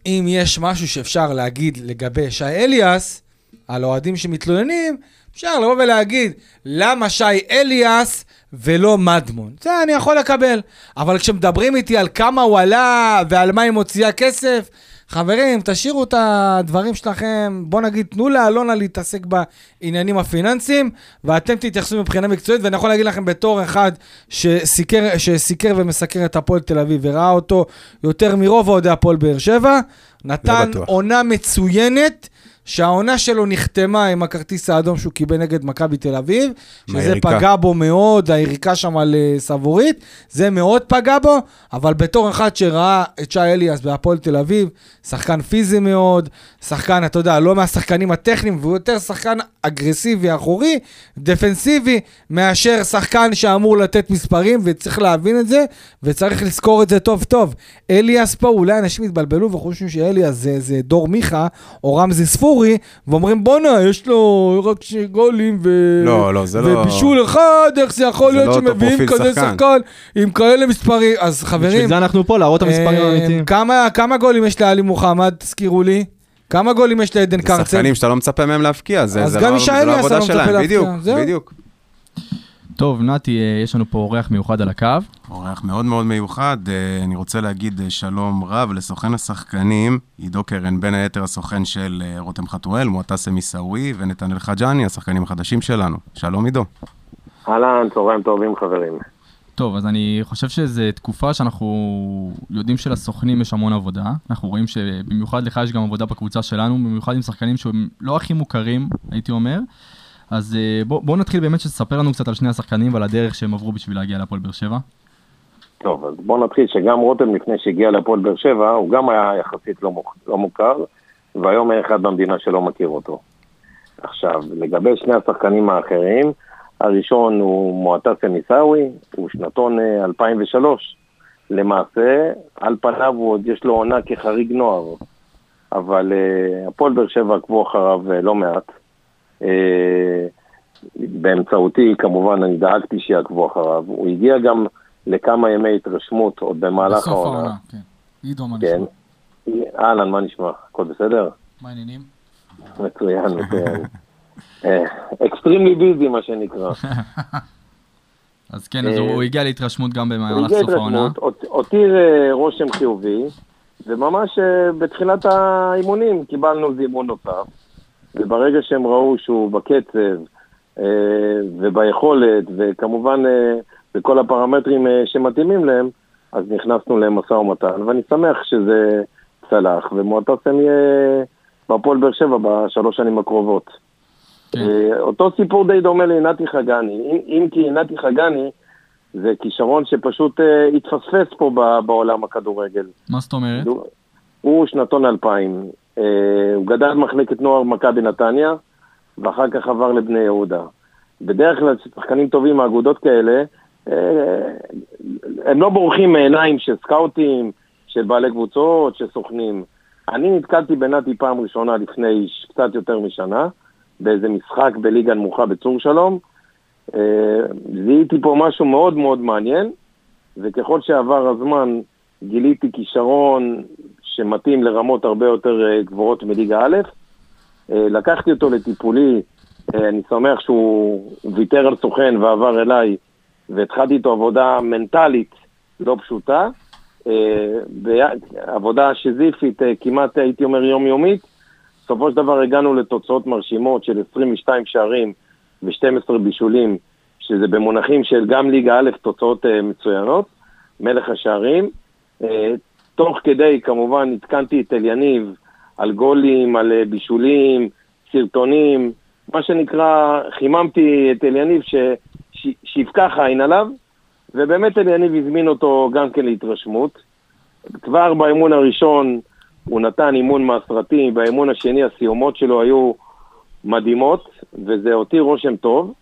Speaker 5: אם יש משהו שאפשר להגיד לגבי שי אליאס, על אוהדים שמתלוננים, אפשר לבוא ולהגיד, למה שי אליאס ולא מדמון? זה אני יכול לקבל. אבל כשמדברים איתי על כמה הוא עלה ועל מה היא מוציאה כסף, חברים, תשאירו את הדברים שלכם, בוא נגיד, תנו לאלונה להתעסק בעניינים הפיננסיים, ואתם תתייחסו מבחינה מקצועית, ואני יכול להגיד לכם בתור אחד שסיקר, שסיקר ומסקר את הפועל תל אביב, וראה אותו יותר מרוב אוהדי הפועל באר שבע, נתן
Speaker 1: בטוח.
Speaker 5: עונה מצוינת. שהעונה שלו נחתמה עם הכרטיס האדום שהוא קיבל נגד מכבי תל אביב, שזה
Speaker 1: מהיריקה.
Speaker 5: פגע בו מאוד, היריקה שם על אה, סבורית, זה מאוד פגע בו, אבל בתור אחד שראה את שי אליאס בהפועל תל אביב, שחקן פיזי מאוד, שחקן, אתה יודע, לא מהשחקנים הטכניים, והוא יותר שחקן אגרסיבי אחורי, דפנסיבי, מאשר שחקן שאמור לתת מספרים, וצריך להבין את זה, וצריך לזכור את זה טוב טוב. אליאס פה, אולי אנשים התבלבלו וחושבים שאליאס זה, זה דור מיכה, או רמזי ספורי, ואומרים בואנה, יש לו רק שני גולים ו...
Speaker 1: לא, לא, זה לא-
Speaker 5: ובישול אחד, איך זה יכול
Speaker 1: זה
Speaker 5: להיות
Speaker 1: לא
Speaker 5: שמביאים כזה
Speaker 1: שחקן.
Speaker 5: שחקן עם כאלה מספרים? אז חברים,
Speaker 2: בשביל זה אנחנו פה, להראות את המספרים
Speaker 5: אה,
Speaker 2: האמיתיים.
Speaker 5: כמה, כמה גולים יש לעלי מוחמד, תזכירו לי? כמה גולים יש לעדן
Speaker 1: זה
Speaker 5: קרצב?
Speaker 1: שחקנים שאתה לא מצפה מהם להבקיע, זה,
Speaker 5: אז
Speaker 1: זה,
Speaker 5: גם
Speaker 1: לא,
Speaker 5: ישי
Speaker 1: זה לא
Speaker 5: לא מצפה
Speaker 1: שלהם.
Speaker 5: להבקיע,
Speaker 1: בדיוק,
Speaker 5: זהו.
Speaker 1: בדיוק.
Speaker 2: טוב, נתי, אה, יש לנו פה אורח מיוחד על הקו.
Speaker 1: אורח מאוד מאוד מיוחד, אה, אני רוצה להגיד אה, שלום רב לסוכן השחקנים, עידו קרן, בין היתר הסוכן של רותם חתואל, מועטסם עיסאווי ונתנאל חג'אני, השחקנים החדשים שלנו. שלום עידו.
Speaker 7: אהלן, צהריים טובים חברים.
Speaker 2: טוב, אז אני חושב שזו תקופה שאנחנו יודעים שלסוכנים יש המון עבודה. אנחנו רואים שבמיוחד לך יש גם עבודה בקבוצה שלנו, במיוחד עם שחקנים שהם לא הכי מוכרים, הייתי אומר. אז אה, בוא, בוא נתחיל באמת שתספר לנו קצת על שני השחקנים ועל הדרך שהם עברו בשביל להגיע להפועל באר שבע.
Speaker 7: טוב, אז בואו נתחיל שגם רותם לפני שהגיע להפועל באר שבע, הוא גם היה יחסית לא, מוכ... לא מוכר, והיום אין אחד במדינה שלא מכיר אותו. עכשיו, לגבי שני השחקנים האחרים, הראשון הוא מועטסם עיסאווי, הוא שנתון אה, 2003. למעשה, על פניו הוא עוד יש לו עונה כחריג נוער, אבל אה, הפועל באר שבע עקבו אחריו אה, לא מעט. אה, באמצעותי, כמובן, אני דאגתי שיעקבו אחריו. הוא הגיע גם לכמה ימי התרשמות עוד במהלך
Speaker 8: בסוף
Speaker 7: העונה.
Speaker 8: העונה, כן. עידו, מה
Speaker 7: כן.
Speaker 8: נשמע?
Speaker 7: אהלן, מה נשמע? הכל בסדר?
Speaker 8: מה העניינים?
Speaker 7: מצוין, מצוין. [laughs] extremely busy, מה שנקרא. [laughs]
Speaker 2: אז כן, אז
Speaker 7: אה,
Speaker 2: הוא הגיע להתרשמות גם
Speaker 7: הוא
Speaker 2: במהלך
Speaker 7: הגיע
Speaker 2: סוף העונה.
Speaker 7: התרשמות, הות- הותיר אה, רושם חיובי, וממש אה, בתחילת האימונים קיבלנו זימון נוסף, וברגע שהם ראו שהוא בקצב אה, וביכולת, וכמובן אה, בכל הפרמטרים אה, שמתאימים להם, אז נכנסנו למשא ומתן, ואני שמח שזה צלח, ומועטסם יהיה בהפועל באר שבע בשלוש שנים הקרובות.
Speaker 2: כן.
Speaker 7: אותו סיפור די דומה לנתי חגני, אם, אם כי נתי חגני זה כישרון שפשוט אה, התפספס פה ב, בעולם הכדורגל.
Speaker 2: מה זאת אומרת?
Speaker 7: הוא, הוא שנתון 2000, אה, הוא גדל במחלקת נוער מכבי נתניה, ואחר כך עבר לבני יהודה. בדרך כלל שחקנים טובים מאגודות כאלה, אה, הם לא בורחים מעיניים של סקאוטים, של בעלי קבוצות, של סוכנים. אני נתקלתי בנתי פעם ראשונה לפני קצת יותר משנה, באיזה משחק בליגה נמוכה בצור שלום. אה, זיהיתי פה משהו מאוד מאוד מעניין, וככל שעבר הזמן גיליתי כישרון שמתאים לרמות הרבה יותר אה, גבוהות מליגה א'. אה, לקחתי אותו לטיפולי, אני שמח שהוא ויתר על סוכן ועבר אליי, והתחלתי איתו עבודה מנטלית לא פשוטה, עבודה שזיפית, כמעט הייתי אומר יומיומית. בסופו של דבר הגענו לתוצאות מרשימות של 22 שערים ו-12 בישולים, שזה במונחים של גם ליגה א' תוצאות אה, מצוינות, מלך השערים. אה, תוך כדי, כמובן, עדכנתי את אליניב על גולים, על אה, בישולים, סרטונים, מה שנקרא, חיממתי את אליניב ש... שיפקח עין עליו, ובאמת אליניב הזמין אותו גם כן להתרשמות. כבר באימון הראשון הוא נתן אימון מהסרטים, באימון השני הסיומות שלו היו מדהימות, וזה הותיר רושם טוב,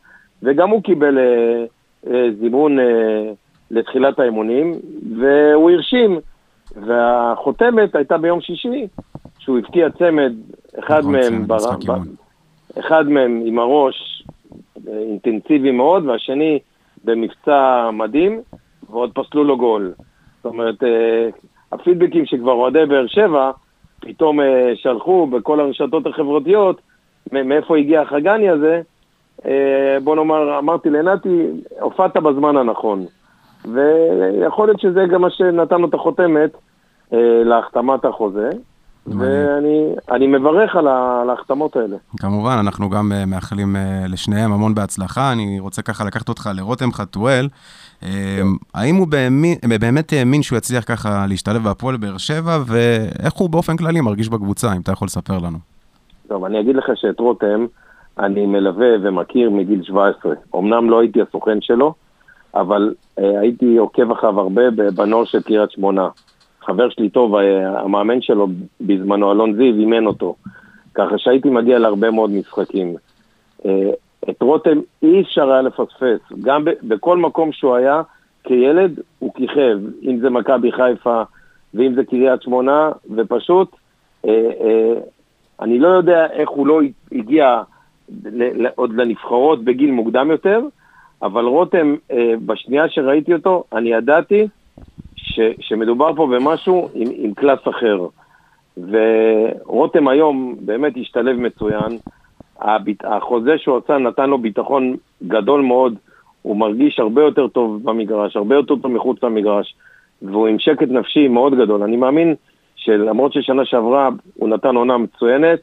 Speaker 7: וגם הוא קיבל אה, אה, זימון אה, לתחילת האימונים, והוא הרשים, והחותמת הייתה ביום שישי, שהוא הבקיע צמד, אחד
Speaker 1: נכון,
Speaker 7: מהם, בר... בר... אחד מהם עם הראש אה, אינטנסיבי מאוד, והשני במבצע מדהים, ועוד פסלו לו גול. זאת אומרת, אה, הפידבקים שכבר אוהדי באר שבע, פתאום אה, שלחו בכל הרשתות החברתיות, מאיפה הגיע החגני הזה, אה, בוא נאמר, אמרתי לנתי, הופעת בזמן הנכון. ויכול להיות שזה גם מה שנתן לו את החותמת אה, להחתמת החוזה, ואני אני מברך על ההחתמות האלה.
Speaker 1: כמובן, אנחנו גם אה, מאחלים אה, לשניהם המון בהצלחה. אני רוצה ככה לקחת אותך לרותם חתואל. אה, האם הוא באמת, האמין שהוא יצליח ככה להשתלב בהפועל באר שבע, ואיך הוא באופן כללי מרגיש בקבוצה, אם אתה יכול לספר לנו?
Speaker 7: טוב, אני אגיד לך שאת רותם אני מלווה ומכיר מגיל 17. אמנם לא הייתי הסוכן שלו, אבל הייתי עוקב אחריו הרבה ב- בנוער של קריית שמונה. חבר שלי טוב, אה, המאמן שלו בזמנו, אלון זיו, אימן אותו. ככה שהייתי מגיע להרבה מאוד משחקים. אה, את רותם אי אפשר היה לפספס. גם בכל מקום שהוא היה, כילד הוא כיכב. אם זה מכבי חיפה ואם זה קריית שמונה, ופשוט אה, אה, אני לא יודע איך הוא לא הגיע עוד לנבחרות בגיל מוקדם יותר, אבל רותם, אה, בשנייה שראיתי אותו, אני ידעתי ש, שמדובר פה במשהו עם, עם קלאס אחר. ורותם היום באמת השתלב מצוין. הביט, החוזה שהוא עשה נתן לו ביטחון גדול מאוד. הוא מרגיש הרבה יותר טוב במגרש, הרבה יותר טוב מחוץ למגרש, והוא עם שקט נפשי מאוד גדול. אני מאמין שלמרות ששנה שעברה הוא נתן עונה מצוינת,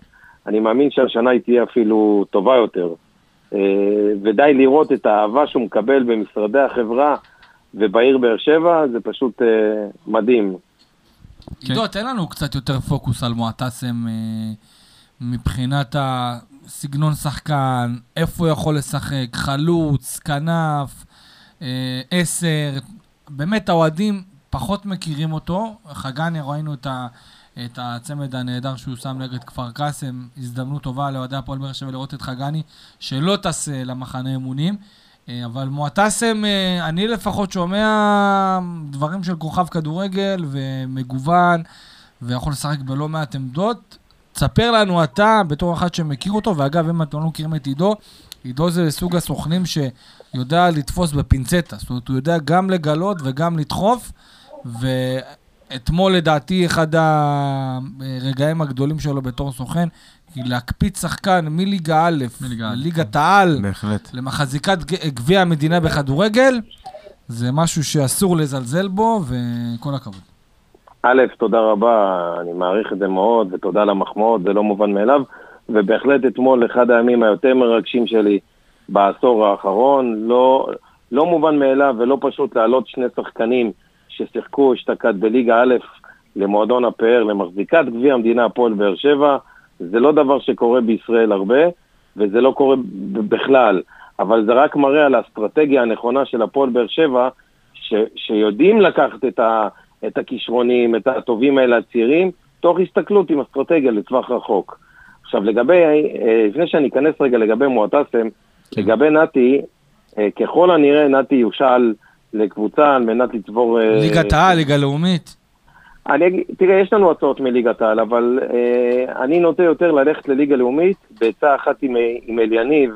Speaker 7: אני מאמין שהשנה היא תהיה אפילו טובה יותר. אה, ודי לראות את האהבה שהוא מקבל במשרדי החברה ובעיר באר שבע, זה פשוט אה, מדהים.
Speaker 5: עידו, תן לנו קצת יותר פוקוס על מועטסם אה, מבחינת הסגנון שחקן, איפה הוא יכול לשחק, חלוץ, כנף, אה, עשר. באמת, האוהדים פחות מכירים אותו. חגני, ראינו את, ה, את הצמד הנהדר שהוא שם נגד כפר קאסם. הזדמנות טובה לאוהדי הפועל באר שבע לראות את חגני, שלא טס אה, למחנה אימונים. אה, אבל מועטסם, אה, אני לפחות שומע דברים של כוכב כדורגל ומגוון, ויכול לשחק בלא מעט עמדות. תספר לנו אתה, בתור אחד שמכיר אותו, ואגב, אם אתם לא מכירים את עידו, עידו זה סוג הסוכנים שיודע לתפוס בפינצטה. זאת אומרת, הוא יודע גם לגלות וגם לדחוף, ואתמול לדעתי אחד הרגעים הגדולים שלו בתור סוכן, היא להקפיץ שחקן מליגה א' לליגת העל,
Speaker 1: בהחלט.
Speaker 5: למחזיקת ג- גביע המדינה בכדורגל, זה משהו שאסור לזלזל בו, וכל הכבוד.
Speaker 7: א', תודה רבה, אני מעריך את זה מאוד, ותודה על המחמאות, זה לא מובן מאליו, ובהחלט אתמול אחד הימים היותר מרגשים שלי בעשור האחרון, לא, לא מובן מאליו ולא פשוט להעלות שני שחקנים ששיחקו אשתקד בליגה א' למועדון הפאר, למחזיקת גביע המדינה הפועל באר שבע, זה לא דבר שקורה בישראל הרבה, וזה לא קורה בכלל, אבל זה רק מראה על האסטרטגיה הנכונה של הפועל באר שבע, ש, שיודעים לקחת את, ה, את הכישרונים, את הטובים האלה הצעירים, תוך הסתכלות עם אסטרטגיה לטווח רחוק. עכשיו לגבי, אה, לפני שאני אכנס רגע לגבי מועטסם, לגבי נתי, אה, ככל הנראה נתי יושאל לקבוצה על מנת לצבור... אה,
Speaker 5: ליגת העל, ליגה לאומית.
Speaker 7: אני תראה, יש לנו הצעות מליגת העל, אבל אה, אני נוטה יותר ללכת לליגה לאומית, בעצה אחת עם, עם אליניב,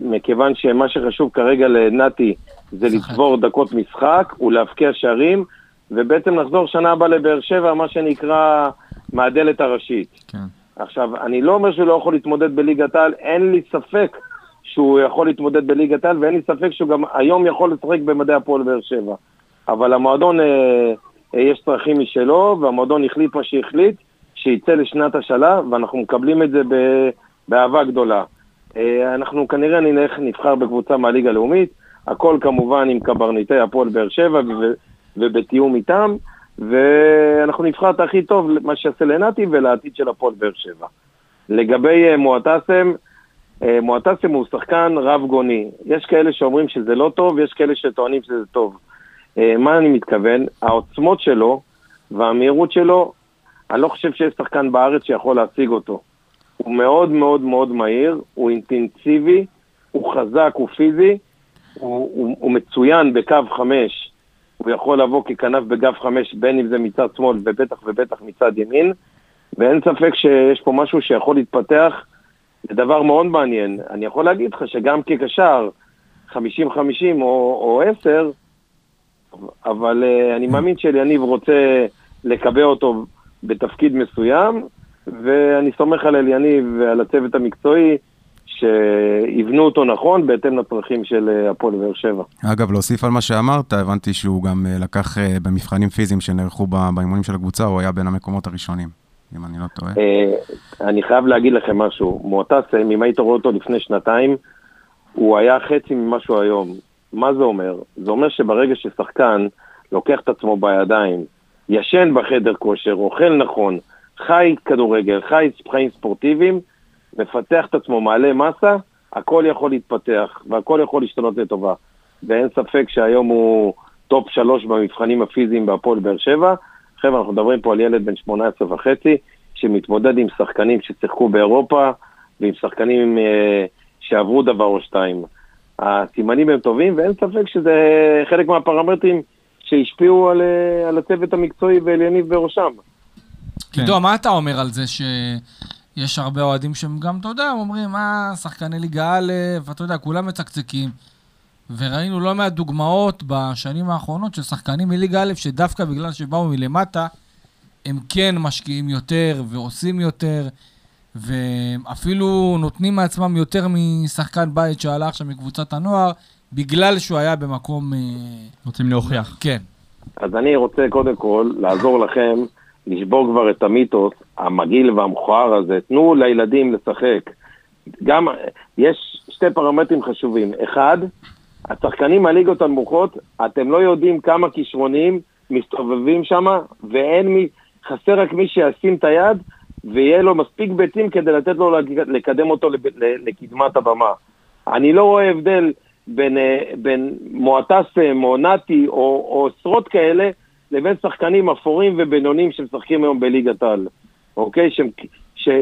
Speaker 7: מכיוון שמה שחשוב כרגע לנתי זה לצבור דקות משחק ולהבקיע שערים, ובעצם לחזור שנה הבאה לבאר שבע, מה שנקרא מהדלת הראשית.
Speaker 2: כן.
Speaker 7: עכשיו, אני לא אומר שהוא לא יכול להתמודד בליגת העל, אין לי ספק שהוא יכול להתמודד בליגת העל, ואין לי ספק שהוא גם היום יכול לשחק במדעי הפועל באר שבע. אבל המועדון, אה, יש צרכים משלו, והמועדון החליט מה שהחליט, שיצא לשנת השאלה, ואנחנו מקבלים את זה באהבה גדולה. אה, אנחנו כנראה נלך, נבחר בקבוצה מהליגה הלאומית, הכל כמובן עם קברניטי הפועל באר שבע ובתיאום איתם, ואנחנו נבחר את הכי טוב, מה שיעשה לנתי ולעתיד של הפועל באר שבע. לגבי אה, מועטסם, אה, מועטסם הוא שחקן רב גוני. יש כאלה שאומרים שזה לא טוב, יש כאלה שטוענים שזה טוב. אה, מה אני מתכוון? העוצמות שלו והמהירות שלו, אני לא חושב שיש שחקן בארץ שיכול להשיג אותו. הוא מאוד מאוד מאוד מהיר, הוא אינטנסיבי, הוא חזק, הוא פיזי, הוא, הוא, הוא מצוין בקו חמש, הוא יכול לבוא ככנף בגב חמש, בין אם זה מצד שמאל ובטח ובטח מצד ימין, ואין ספק שיש פה משהו שיכול להתפתח זה דבר מאוד מעניין. אני יכול להגיד לך שגם כקשר, 50-50 או, או 10, אבל uh, אני מאמין שאליניב רוצה לקבע אותו בתפקיד מסוים, ואני סומך על אליניב ועל הצוות המקצועי שיבנו אותו נכון בהתאם לצרכים של אה, הפועל באר שבע.
Speaker 1: אגב, להוסיף על מה שאמרת, הבנתי שהוא גם אה, לקח במבחנים פיזיים שנערכו באימונים של הקבוצה, הוא היה בין המקומות הראשונים. אם אני לא טועה.
Speaker 7: אה, אני חייב להגיד לכם משהו. מועטסם, אם היית רואה אותו לפני שנתיים, הוא היה חצי ממה שהוא היום. מה זה אומר? זה אומר שברגע ששחקן לוקח את עצמו בידיים, ישן בחדר כושר, אוכל נכון, חי כדורגל, חי חיים ספורטיביים, מפתח את עצמו, מעלה מסה, הכל יכול להתפתח והכל יכול להשתנות לטובה. ואין ספק שהיום הוא טופ שלוש במבחנים הפיזיים בהפועל באר שבע, חבר'ה, אנחנו מדברים פה על ילד בן 18 וחצי, שמתמודד עם שחקנים ששיחקו באירופה, ועם שחקנים אה, שעברו דבר או שתיים. הסימנים הם טובים, ואין ספק שזה חלק מהפרמטרים שהשפיעו על, אה, על הצוות המקצועי ואל יניב בראשם.
Speaker 8: כן. עידו, מה אתה אומר על זה שיש הרבה אוהדים שהם גם, אתה יודע, אומרים, אה, שחקני ליגה א', אתה יודע, כולם מצקצקים. וראינו לא מעט דוגמאות בשנים האחרונות של שחקנים מליגה א', שדווקא בגלל שבאו מלמטה, הם כן משקיעים יותר ועושים יותר, ואפילו נותנים מעצמם יותר משחקן בית שעלה עכשיו מקבוצת הנוער, בגלל שהוא היה במקום... אה,
Speaker 2: רוצים להוכיח.
Speaker 8: כן.
Speaker 7: אז אני רוצה קודם כל לעזור לכם לשבור כבר את המיתוס המגעיל והמכוער הזה. תנו לילדים לשחק. גם, יש שתי פרמטרים חשובים. אחד, השחקנים מהליגות הנמוכות, אתם לא יודעים כמה כישרונים מסתובבים שם, ואין מי, חסר רק מי שישים את היד, ויהיה לו מספיק ביצים כדי לתת לו לקדם אותו לקדמת הבמה. אני לא רואה הבדל בין, אה, בין מועטסם או נתי או, או עשרות כאלה לבין שחקנים אפורים ובינונים שמשחקים היום בליגת העל, אוקיי?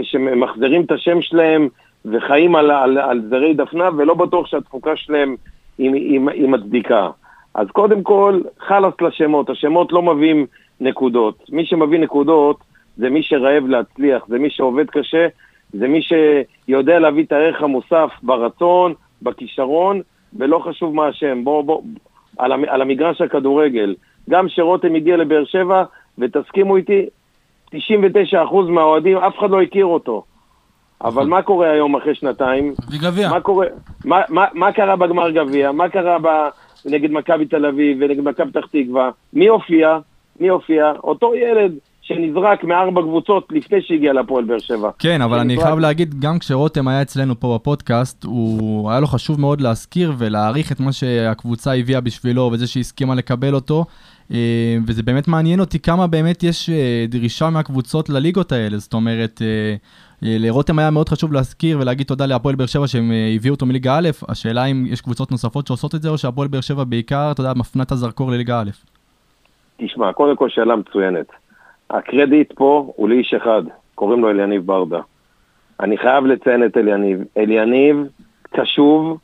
Speaker 7: שמחזירים את השם שלהם וחיים על, על, על זרי דפנה, ולא בטוח שהתפוקה שלהם היא מצדיקה. אז קודם כל, חלאס לשמות, השמות לא מביאים נקודות. מי שמביא נקודות זה מי שרעב להצליח, זה מי שעובד קשה, זה מי שיודע להביא את הערך המוסף ברצון, בכישרון, ולא חשוב מה השם. בוא, בוא, על, על המגרש הכדורגל. גם שרותם הגיע לבאר שבע, ותסכימו איתי, 99% מהאוהדים, אף אחד לא הכיר אותו. אבל מה קורה היום אחרי שנתיים?
Speaker 8: מביא גביע.
Speaker 7: מה קורה? מה, מה, מה קרה בגמר גביע? מה קרה ב, נגד מכבי תל אביב ונגד מכבי פתח תקווה? מי הופיע? מי הופיע? אותו ילד שנזרק מארבע קבוצות לפני שהגיע לפועל באר שבע.
Speaker 2: כן, אבל אני חייב להגיד, גם כשרותם היה אצלנו פה בפודקאסט, הוא היה לו חשוב מאוד להזכיר ולהעריך את מה שהקבוצה הביאה בשבילו וזה שהיא הסכימה לקבל אותו. אה, וזה באמת מעניין אותי כמה באמת יש אה, דרישה מהקבוצות לליגות האלה. זאת אומרת, אה, לרותם היה מאוד חשוב להזכיר ולהגיד תודה להפועל באר שבע שהם הביאו אותו מליגה א', השאלה אם יש קבוצות נוספות שעושות את זה, או שהפועל באר שבע בעיקר, אתה יודע, מפנה את הזרקור לליגה א'.
Speaker 7: תשמע, קודם כל שאלה מצוינת. הקרדיט פה הוא לאיש אחד, קוראים לו אליניב ברדה. אני חייב לציין את אליניב. אליניב קשוב,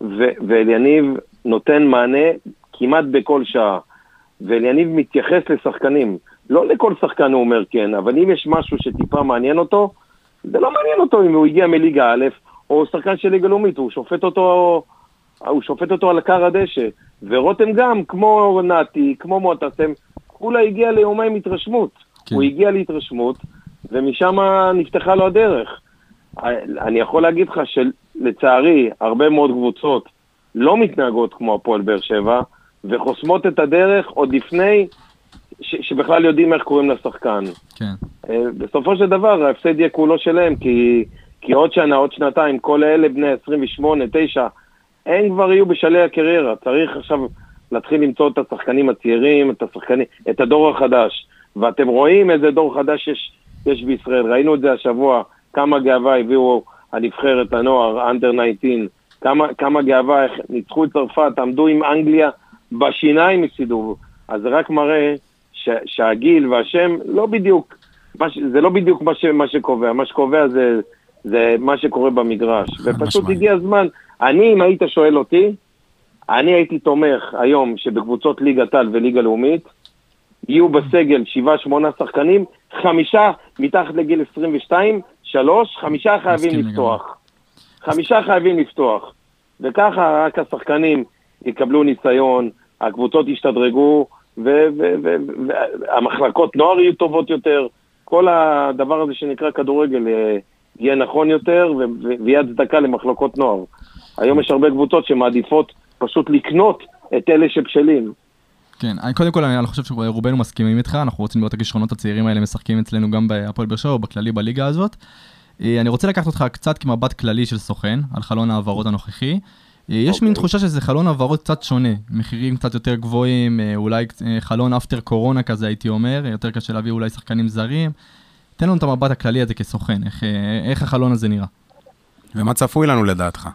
Speaker 7: ו- ואליניב נותן מענה כמעט בכל שעה. ואליניב מתייחס לשחקנים. לא לכל שחקן הוא אומר כן, אבל אם יש משהו שטיפה מעניין אותו, זה לא מעניין אותו אם הוא הגיע מליגה א', או שחקן של ליגה לאומית, הוא שופט אותו, הוא שופט אותו על קר הדשא. ורותם גם, כמו נתי, כמו מוטסם, כולה הגיע ליומיים התרשמות. כן. הוא הגיע להתרשמות, ומשם נפתחה לו הדרך. אני יכול להגיד לך שלצערי, הרבה מאוד קבוצות לא מתנהגות כמו הפועל באר שבע, וחוסמות את הדרך עוד לפני ש- שבכלל יודעים איך קוראים לשחקן.
Speaker 2: כן.
Speaker 7: אה, בסופו של דבר ההפסד יהיה כולו שלהם, כי, כי עוד שנה, עוד שנתיים, כל אלה בני 28, 9, הם כבר יהיו בשלהי הקריירה. צריך עכשיו להתחיל למצוא את השחקנים הצעירים, את השחקנים, את הדור החדש. ואתם רואים איזה דור חדש יש, יש בישראל. ראינו את זה השבוע, כמה גאווה הביאו הנבחרת הנוער, אנדר 19, כמה, כמה גאווה, איך ניצחו את צרפת, עמדו עם אנגליה בשיניים מסידור. אז זה רק מראה ש, שהגיל והשם לא בדיוק, מה, ש- זה לא בדיוק מה, ש, מה שקובע, מה שקובע זה, זה מה שקורה במגרש. ופשוט. הגיע הזמן, אני, אם היית שואל אותי, אני הייתי תומך היום שבקבוצות ליגת על וליגה לאומית יהיו בסגל שבעה, שמונה שחקנים, חמישה מתחת לגיל 22, שלוש, חמישה חייבים לפתוח. חמישה חייבים לפתוח. וככה רק השחקנים יקבלו ניסיון, הקבוצות ישתדרגו, והמחלקות נוער יהיו טובות יותר. כל הדבר הזה שנקרא כדורגל אה, יהיה נכון יותר, ויהיה הצדקה למחלקות נוער. היום יש הרבה קבוצות שמעדיפות פשוט לקנות את אלה שבשלים.
Speaker 2: כן, אני, קודם כל אני, אני חושב שרובנו מסכימים איתך, אנחנו רוצים לראות את הכישרונות הצעירים האלה משחקים אצלנו גם בהפועל באר שבע ובכללי בליגה הזאת. אה, אני רוצה לקחת אותך קצת כמבט כללי של סוכן על חלון ההעברות הנוכחי. אה, יש מין
Speaker 7: אוקיי.
Speaker 2: תחושה שזה חלון העברות קצת שונה, מחירים קצת יותר גבוהים, אה, אולי חלון אפטר קורונה כזה הייתי אומר, יותר קשה להביא אולי שחקנים זרים. תן לנו את המבט הכללי הזה כסוכן, איך, איך החלון הזה נראה.
Speaker 1: ומה צפוי לנו לדעתך?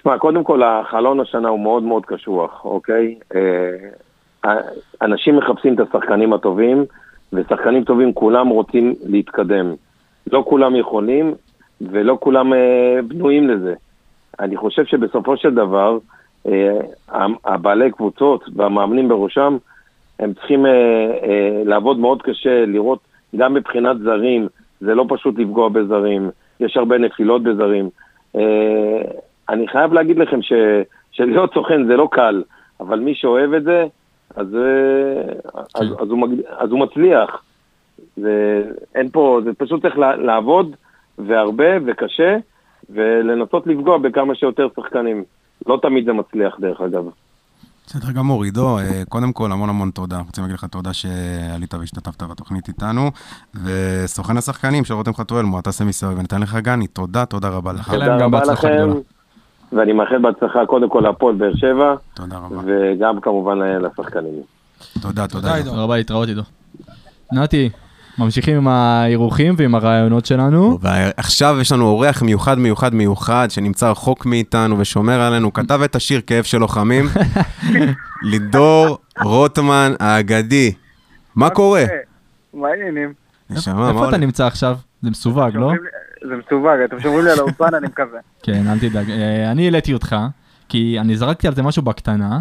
Speaker 7: תשמע, קודם כל החלון השנה הוא מאוד מאוד קשוח, אוקיי? אה, אנשים מחפשים את השחקנים הטובים, ושחקנים טובים כולם רוצים להתקדם. לא כולם יכולים, ולא כולם אה, בנויים לזה. אני חושב שבסופו של דבר, אה, הבעלי קבוצות והמאמנים בראשם, הם צריכים לעבוד מאוד קשה, לראות גם מבחינת זרים, זה לא פשוט לפגוע בזרים, יש הרבה נפילות בזרים. אני חייב להגיד לכם ש, שלהיות סוכן זה לא קל, אבל מי שאוהב את זה, אז, אה, אז, אז, הוא, מג... אז הוא מצליח. זה, אין פה, זה פשוט צריך לעבוד, והרבה וקשה, ולנסות לפגוע בכמה שיותר שחקנים. לא תמיד זה מצליח, דרך אגב.
Speaker 1: בסדר גמור, עידו, אה, קודם כל המון המון תודה. רוצים להגיד לך תודה שעלית והשתתפת בתוכנית איתנו. וסוכן השחקנים של רותם חתואל, מועטה סמיסאוי ונתן לך גני, תודה, תודה רבה לך.
Speaker 7: תודה רבה לכם,
Speaker 2: גדולה.
Speaker 7: ואני מאחל בהצלחה קודם כל להפועל באר שבע,
Speaker 1: תודה רבה.
Speaker 7: וגם כמובן לשחקנים.
Speaker 1: תודה,
Speaker 5: תודה,
Speaker 1: תודה.
Speaker 2: רבה, להתראות עידו. נתי, ממשיכים עם האירוחים ועם הרעיונות שלנו.
Speaker 1: ועכשיו יש לנו אורח מיוחד מיוחד מיוחד שנמצא רחוק מאיתנו ושומר עלינו, כתב את השיר כאב של לוחמים, [laughs] לידור רוטמן האגדי. מה קורה?
Speaker 9: מה העניינים?
Speaker 2: איפה אתה? נמצא עכשיו? זה מסווג, לא?
Speaker 9: זה מסווג, אתם שומרים לי על האולפן, אני מקווה.
Speaker 2: כן, אל תדאג. אה, אני העליתי אותך, כי אני זרקתי על זה משהו בקטנה,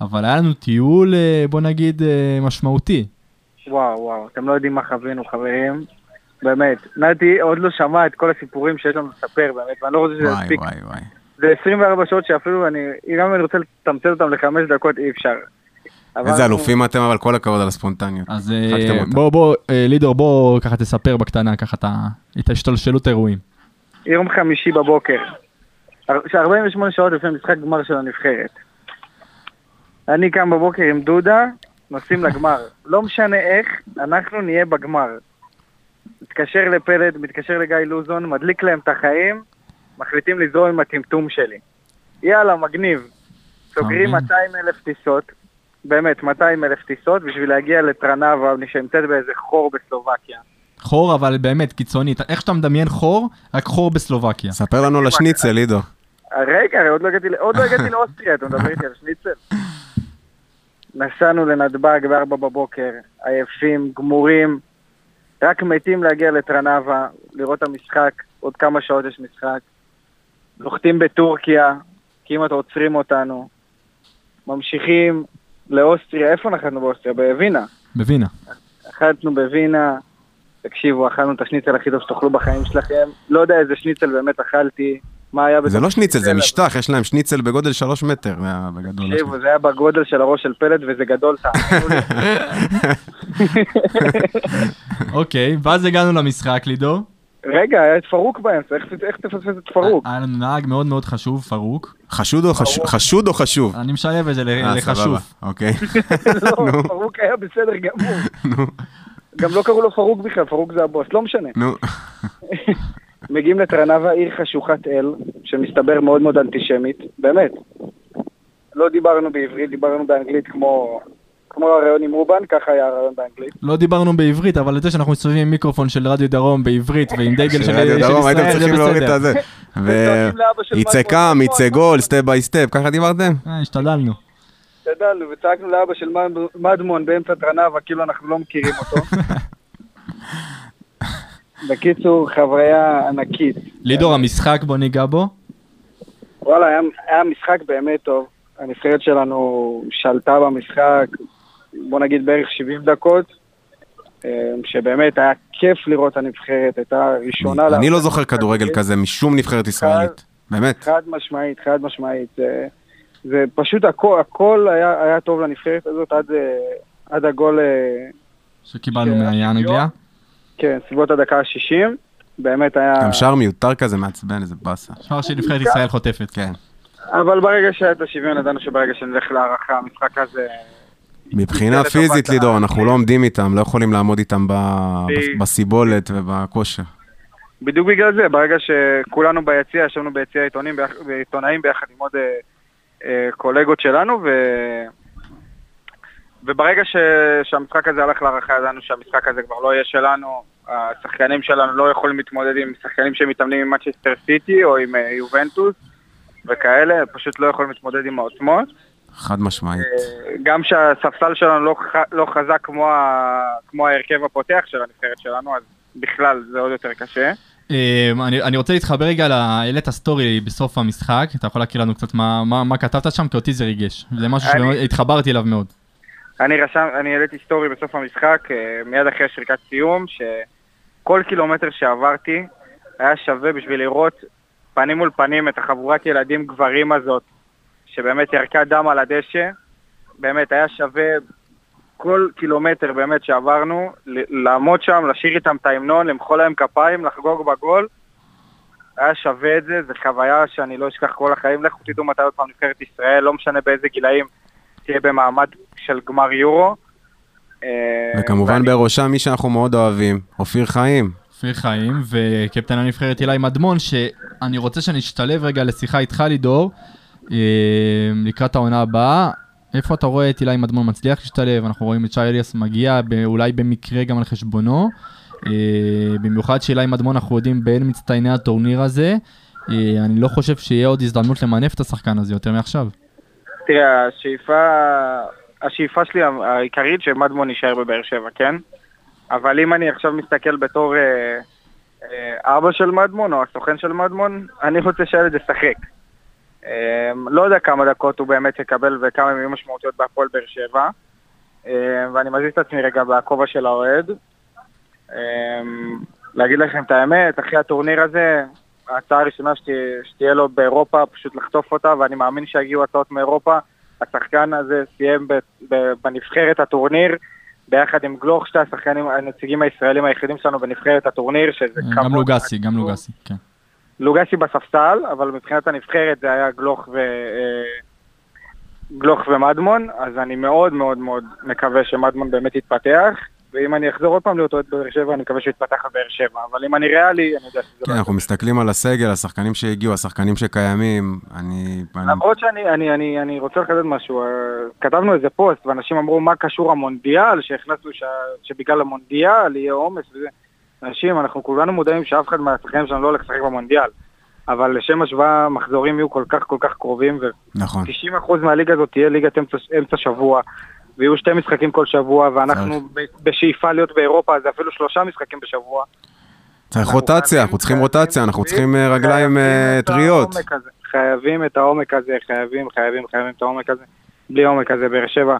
Speaker 2: אבל היה לנו טיול, אה, בוא נגיד, אה, משמעותי.
Speaker 9: וואו, וואו, אתם לא יודעים מה חווינו, חברים. באמת, נתי עוד לא שמע את כל הסיפורים שיש לנו לספר, באמת, ואני לא רוצה שזה
Speaker 1: וואי,
Speaker 9: יספיק.
Speaker 1: וואי, וואי.
Speaker 9: זה 24 שעות שאפילו אני, גם אם אני רוצה לתמצת אותם לחמש דקות, אי אפשר.
Speaker 1: איזה אלופים אתם, אבל כל הכבוד על הספונטניות.
Speaker 2: אז אה. בוא, בוא, אה, לידור, בוא ככה תספר בקטנה, ככה את ה- את השתלשלות האירועים.
Speaker 9: יום חמישי בבוקר, ש- 48 שעות לפני משחק גמר של הנבחרת. אני קם בבוקר עם דודה, נוסעים לגמר. לא משנה איך, אנחנו נהיה בגמר. מתקשר לפלד, מתקשר לגיא לוזון, מדליק להם את החיים, מחליטים לזרום עם הטמטום שלי. יאללה, מגניב. סוגרים
Speaker 2: מבין?
Speaker 9: 200 אלף טיסות, באמת, 200 אלף טיסות, בשביל להגיע לטרנבה, שנמצאת באיזה חור בסלובקיה.
Speaker 2: חור, אבל באמת קיצונית. איך שאתה מדמיין חור, רק חור בסלובקיה.
Speaker 1: ספר לנו על השניצל, עידו.
Speaker 9: רגע, עוד לא הגעתי, לא הגעתי [laughs] לאוסטריה, אתה מדבר איתי על שניצל? נסענו לנתב"ג ב-4 בבוקר, עייפים, גמורים, רק מתים להגיע לטרנבה, לראות את המשחק, עוד כמה שעות יש משחק. נוחתים בטורקיה, כמעט עוצרים אותנו. ממשיכים לאוסטריה, איפה נחתנו באוסטריה? בווינה.
Speaker 2: בווינה.
Speaker 9: אכלנו בווינה, תקשיבו, אכלנו את השניצל הכי טוב שתאכלו בחיים שלכם. לא יודע איזה שניצל באמת אכלתי, מה היה
Speaker 1: זה לא שניצל, זה משטח, יש להם שניצל בגודל שלוש מטר, זה היה בגדול.
Speaker 9: תקשיבו, זה היה בגודל של הראש של פלט וזה גדול, תאמינו לי. [laughs]
Speaker 2: אוקיי, ואז הגענו למשחק, לידור.
Speaker 9: רגע, היה את פרוק באמצע, איך- איך תפספס את פרוק?
Speaker 2: היה לנו נהג מאוד מאוד חשוב, פרוק.
Speaker 1: חשוד או חשוב? חשוד או חשוב?
Speaker 2: אני משלב את זה
Speaker 1: אה,
Speaker 2: לחשוב.
Speaker 1: אוקיי. [laughs]
Speaker 9: לא, פרוק היה בסדר גמור. [laughs] גם לא קראו לו פרוק בכלל, פרוק זה הבוס, לא משנה.
Speaker 1: נו, [laughs]
Speaker 9: מגיעים לטרנאבה, עיר חשוכת אל, שמסתבר מאוד מאוד אנטישמית, באמת. לא דיברנו בעברית, דיברנו באנגלית כמו, כמו הריאיון עם רובן, ככה היה הריאיון באנגלית.
Speaker 2: לא דיברנו בעברית, אבל את זה שאנחנו מסתובבים עם מיקרופון של רדיו דרום בעברית ועם דגל של
Speaker 1: של
Speaker 2: של
Speaker 1: רדיו דרום, הייתם
Speaker 2: ישראל, זה
Speaker 1: צריכים להוריד את
Speaker 2: בסדר.
Speaker 1: הזה. [laughs] ויצא קם, יצא גול, סטפ ביי סטפ, ככה דיברתם?
Speaker 2: אה, השתדלנו.
Speaker 9: גדלנו, וצעקנו לאבא של מד- מדמון באמצע טרנבה, כאילו אנחנו לא מכירים אותו. [laughs] בקיצור, חוויה ענקית.
Speaker 2: לידור, המשחק בוא ניגע בו.
Speaker 9: וואלה, היה משחק באמת טוב. הנבחרת שלנו שלטה במשחק, בוא נגיד בערך 70 דקות, אה, שבאמת היה כיף לראות הנבחרת, הייתה ראשונה...
Speaker 1: אני לא זוכר כדורגל
Speaker 9: כזה.
Speaker 1: משום נבחרת ישראלית. באמת.
Speaker 9: חד משמעית, חד משמעית. זה, זה פשוט הכל, הכל היה, היה טוב לנבחרת הזאת עד, אה, עד הגול, אה,
Speaker 2: שקיבלנו
Speaker 9: ש-
Speaker 2: מאנגליה.
Speaker 9: כן, סביבות הדקה ה-60. באמת היה...
Speaker 1: גם שער מיותר כזה מעצבן, איזה באסה.
Speaker 2: שער שנבחרת ישראל חוטפת.
Speaker 1: כן.
Speaker 9: אבל ברגע שהיה את השוויון, ידענו שברגע שנלך להערכה, המשחק הזה...
Speaker 1: מבחינה פיזית, לידור, אנחנו לא עומדים איתם, לא יכולים לעמוד איתם בסיבולת ובכושר.
Speaker 9: בדיוק בגלל זה, ברגע שכולנו ביציע, ישבנו ביציע עיתונים, עיתונאים ביחד עם עוד אה, אה, קולגות שלנו, ו... וברגע ש... שהמשחק הזה הלך להערכה, ידענו שהמשחק הזה כבר לא יהיה שלנו, השחקנים שלנו לא יכולים להתמודד עם שחקנים שמתאמנים עם מצ'סטר סיטי או עם אה, יובנטוס וכאלה, פשוט לא יכולים להתמודד עם העוצמות.
Speaker 1: חד משמעית.
Speaker 9: אה, גם שהספסל שלנו לא, ח- לא חזק כמו, ה... כמו ההרכב הפותח של הנבחרת שלנו, אז בכלל זה עוד יותר קשה.
Speaker 2: אה, אני אני רוצה להתחבר רגע, ל- העלית סטורי בסוף המשחק, אתה יכול להקריא לנו קצת מה- מה מה כתבת שם, כי אותי זה ריגש. זה משהו
Speaker 9: אני-
Speaker 2: שהתחברתי אליו מאוד.
Speaker 9: אני רשם, אני העליתי סטורי בסוף המשחק, אה, מיד אחרי שריקת סיום, שכל קילומטר שעברתי היה שווה בשביל לראות פנים מול פנים את החבורת ילדים גברים הזאת, שבאמת ירקה דם על הדשא. באמת, היה שווה כל קילומטר באמת שעברנו, ל- לעמוד שם, לשיר איתם את ההמנון, למחוא להם כפיים, לחגוג בגול. היה שווה את זה, זו חוויה שאני לא אשכח כל החיים. לכו תדעו מתי עוד פעם נבחרת ישראל, לא משנה באיזה גילאים, תהיה במעמד של גמר יורו. אה,
Speaker 1: וכמובן
Speaker 9: ואני-
Speaker 1: בראשם מי שאנחנו מאוד אוהבים, אופיר חיים.
Speaker 2: אופיר חיים וקפטן הנבחרת אילי מדמון, שאני רוצה שנשתלב רגע לשיחה איתך לידור, לקראת העונה הבאה. איפה אתה רואה את אילי מדמון מצליח להשתלב? אנחנו רואים את שי אליאס מגיע, אולי במקרה גם על חשבונו. אה, במיוחד שאילי מדמון אנחנו יודעים בין מצטייני הטורניר הזה. אה, אני לא חושב שיהיה עוד הזדמנות למנף את השחקן הזה יותר מעכשיו.
Speaker 9: תראה, השאיפה, השאיפה שלי העיקרית שמדמון יישאר בבאר שבע, כן? אבל אם אני עכשיו מסתכל בתור אה, אה, אבא של מדמון או הסוכן של מדמון, אני רוצה שהילד ישחק. אה, לא יודע כמה דקות הוא באמת יקבל וכמה יהיו משמעותיות בהפועל באר שבע. אה, ואני מזיז את עצמי רגע בכובע של האוהד. אה, להגיד לכם את האמת, אחרי הטורניר הזה, ההצעה הראשונה שתה, שתהיה לו באירופה, פשוט לחטוף אותה, ואני מאמין שיגיעו הצעות מאירופה. השחקן הזה סיים בנבחרת הטורניר, ביחד עם גלוך, שתי השחקנים, הנציגים הישראלים היחידים שלנו בנבחרת הטורניר, שזה
Speaker 2: גם לוגסי, גם לוגסי, כן.
Speaker 9: לוגסי בספסל, אבל מבחינת הנבחרת זה היה גלוך ו... אה, גלוך ומדמון, אז אני מאוד מאוד מאוד מקווה שמדמון באמת יתפתח, ואם אני אחזור עוד פעם להיות אוהד בבאר שבע, אני מקווה שהוא יתפתח בבאר שבע, אבל אם אני ריאלי, אני יודע שזה
Speaker 1: כן,
Speaker 9: לא...
Speaker 1: אנחנו מסתכלים על הסגל, השחקנים שהגיעו, השחקנים שקיימים. אני... אני-
Speaker 9: למרות שאני אני, אני, אני רוצה לחדד משהו, אה, כתבנו איזה פוסט ואנשים אמרו מה קשור המונדיאל, שהכנסנו ש... שבגלל המונדיאל יהיה עומס וזה. אנשים, אנחנו כולנו מודעים שאף אחד מהשחקנים שלנו לא הולך לשחק במונדיאל. אבל לשם השוואה, מחזורים יהיו כל כך כל כך קרובים,
Speaker 1: נכון.
Speaker 9: ו-90% מהליגה הזאת תהיה ליגת אמצע, אמצע שבוע, ויהיו שתי משחקים כל שבוע, ואנחנו ב- בשאיפה להיות באירופה, זה אפילו שלושה משחקים בשבוע.
Speaker 1: צריך רוטציה, אנחנו צריכים רוטציה, אנחנו צריכים אה, רגליים אה, טריות.
Speaker 9: חייבים את העומק הזה, חייבים, חייבים, חייבים את העומק הזה. בלי העומק הזה, באר שבע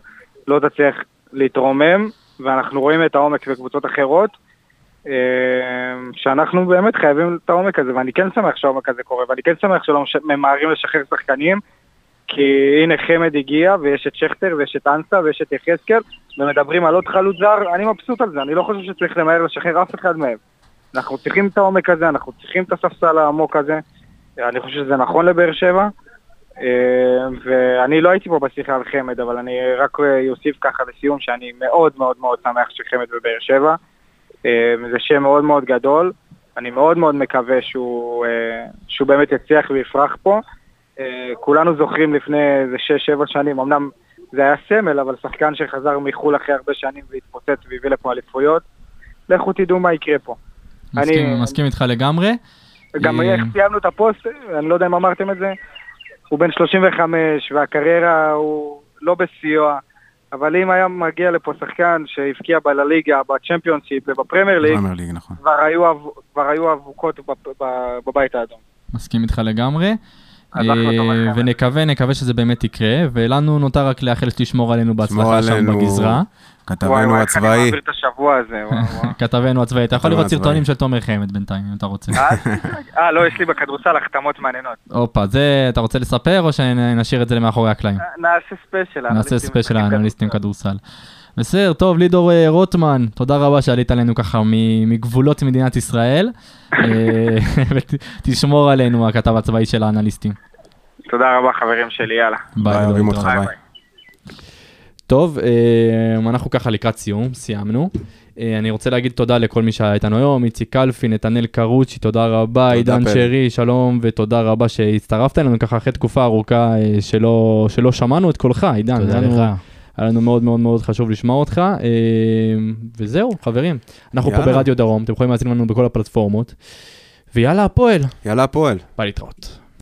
Speaker 9: לא תצליח להתרומם, ואנחנו רואים את העומק בקבוצות אחרות, אה, שאנחנו באמת חייבים את העומק הזה, ואני כן שמח שהעומק הזה קורה, ואני כן שמח שלא ממהרים לשחרר שחקנים, כי הנה חמד הגיע, ויש את שכטר, ויש את אנסה, ויש את יחזקאל, ומדברים על עוד חלוץ זר, אני מבסוט על זה, אני לא חושב שצריך למהר לשחרר אף אחד מהם. אנחנו צריכים את העומק הזה, אנחנו צריכים את הספסל העמוק הזה, אני חושב שזה נכון לבאר שבע, אה, ואני לא הייתי פה בשיחה על חמד, אבל אני רק אה, אוסיף ככה לסיום שאני מאוד מאוד מאוד שמח שחמד בבאר שבע. אה, זה שם מאוד מאוד גדול, אני מאוד מאוד מקווה שהוא, אה, שהוא באמת יצליח ויפרח פה. אה, כולנו זוכרים לפני איזה 6-7 שנים, אמנם זה היה סמל, אבל שחקן שחזר מחו"ל אחרי הרבה שנים והתפוצץ והביא לפה אליפויות. לכו תדעו מה יקרה פה.
Speaker 2: מסכים,
Speaker 9: אני-
Speaker 2: מסכים איתך לגמרי.
Speaker 9: גם איך סיימנו את הפוסט, אני לא יודע אם אמרתם את זה, הוא בן 35 והקריירה הוא לא בשיאו, אבל אם היה מגיע לפה שחקן שהבקיע בלה ליגה, בצ'מפיונשיפ ובפרמייר ליג,
Speaker 1: פרמייר ליג, נכון.
Speaker 9: כבר היו אב- כבר היו אבוקות בב- ב- בבית האדום.
Speaker 2: מסכים איתך לגמרי. אה. ונקווה, נקווה שזה באמת יקרה, ולנו נותר רק לאחל שתשמור עלינו בהצלחה שם. בגזרה.
Speaker 1: כתבנו
Speaker 9: איך אני
Speaker 1: הצבאי.
Speaker 9: מעביר את השבוע הזה, וואו, [laughs] וואו.
Speaker 2: כתבנו הצבאי, אתה יכול לראות. סרטונים של תומר חמד בינתיים, אם אתה רוצה.
Speaker 9: אה, לא, יש לי בכדורסל החתמות מעניינות.
Speaker 2: הופה, זה אתה רוצה לספר או שנשאיר את זה למאחורי הקלעים?
Speaker 9: נעשה ספיישל.
Speaker 2: נעשה ספיישל האנליסטים
Speaker 9: כדורסל.
Speaker 2: בסדר, טוב, לידור אה, רוטמן, תודה רבה שעלית עלינו ככה מ- מגבולות מדינת ישראל, אה, [laughs] ותשמור עלינו, הכתב הצבאי של האנליסטים.
Speaker 9: תודה רבה חברים שלי, יאללה.
Speaker 1: ביי, אוהבים אותך. ביי.
Speaker 2: טוב, אה, אנחנו ככה לקראת סיום, סיימנו. אני רוצה להגיד תודה לכל מי שהיה איתנו היום, איציק קלפי, נתנאל קרוצ'י, תודה רבה, עידן. שרי, שלום ותודה רבה שהצטרפת אלינו ככה אחרי תקופה ארוכה שלא, שלא שמענו את קולך, עידן.
Speaker 6: תודה לך.
Speaker 2: היה לנו מאוד מאוד מאוד חשוב לשמוע אותך, אה, וזהו, חברים. אנחנו פה
Speaker 1: יאללה.
Speaker 2: ברדיו דרום, אתם יכולים להאזין לנו בכל הפלטפורמות, ויאללה הפועל,
Speaker 1: יאללה, הפועל.
Speaker 2: ביי להתראות.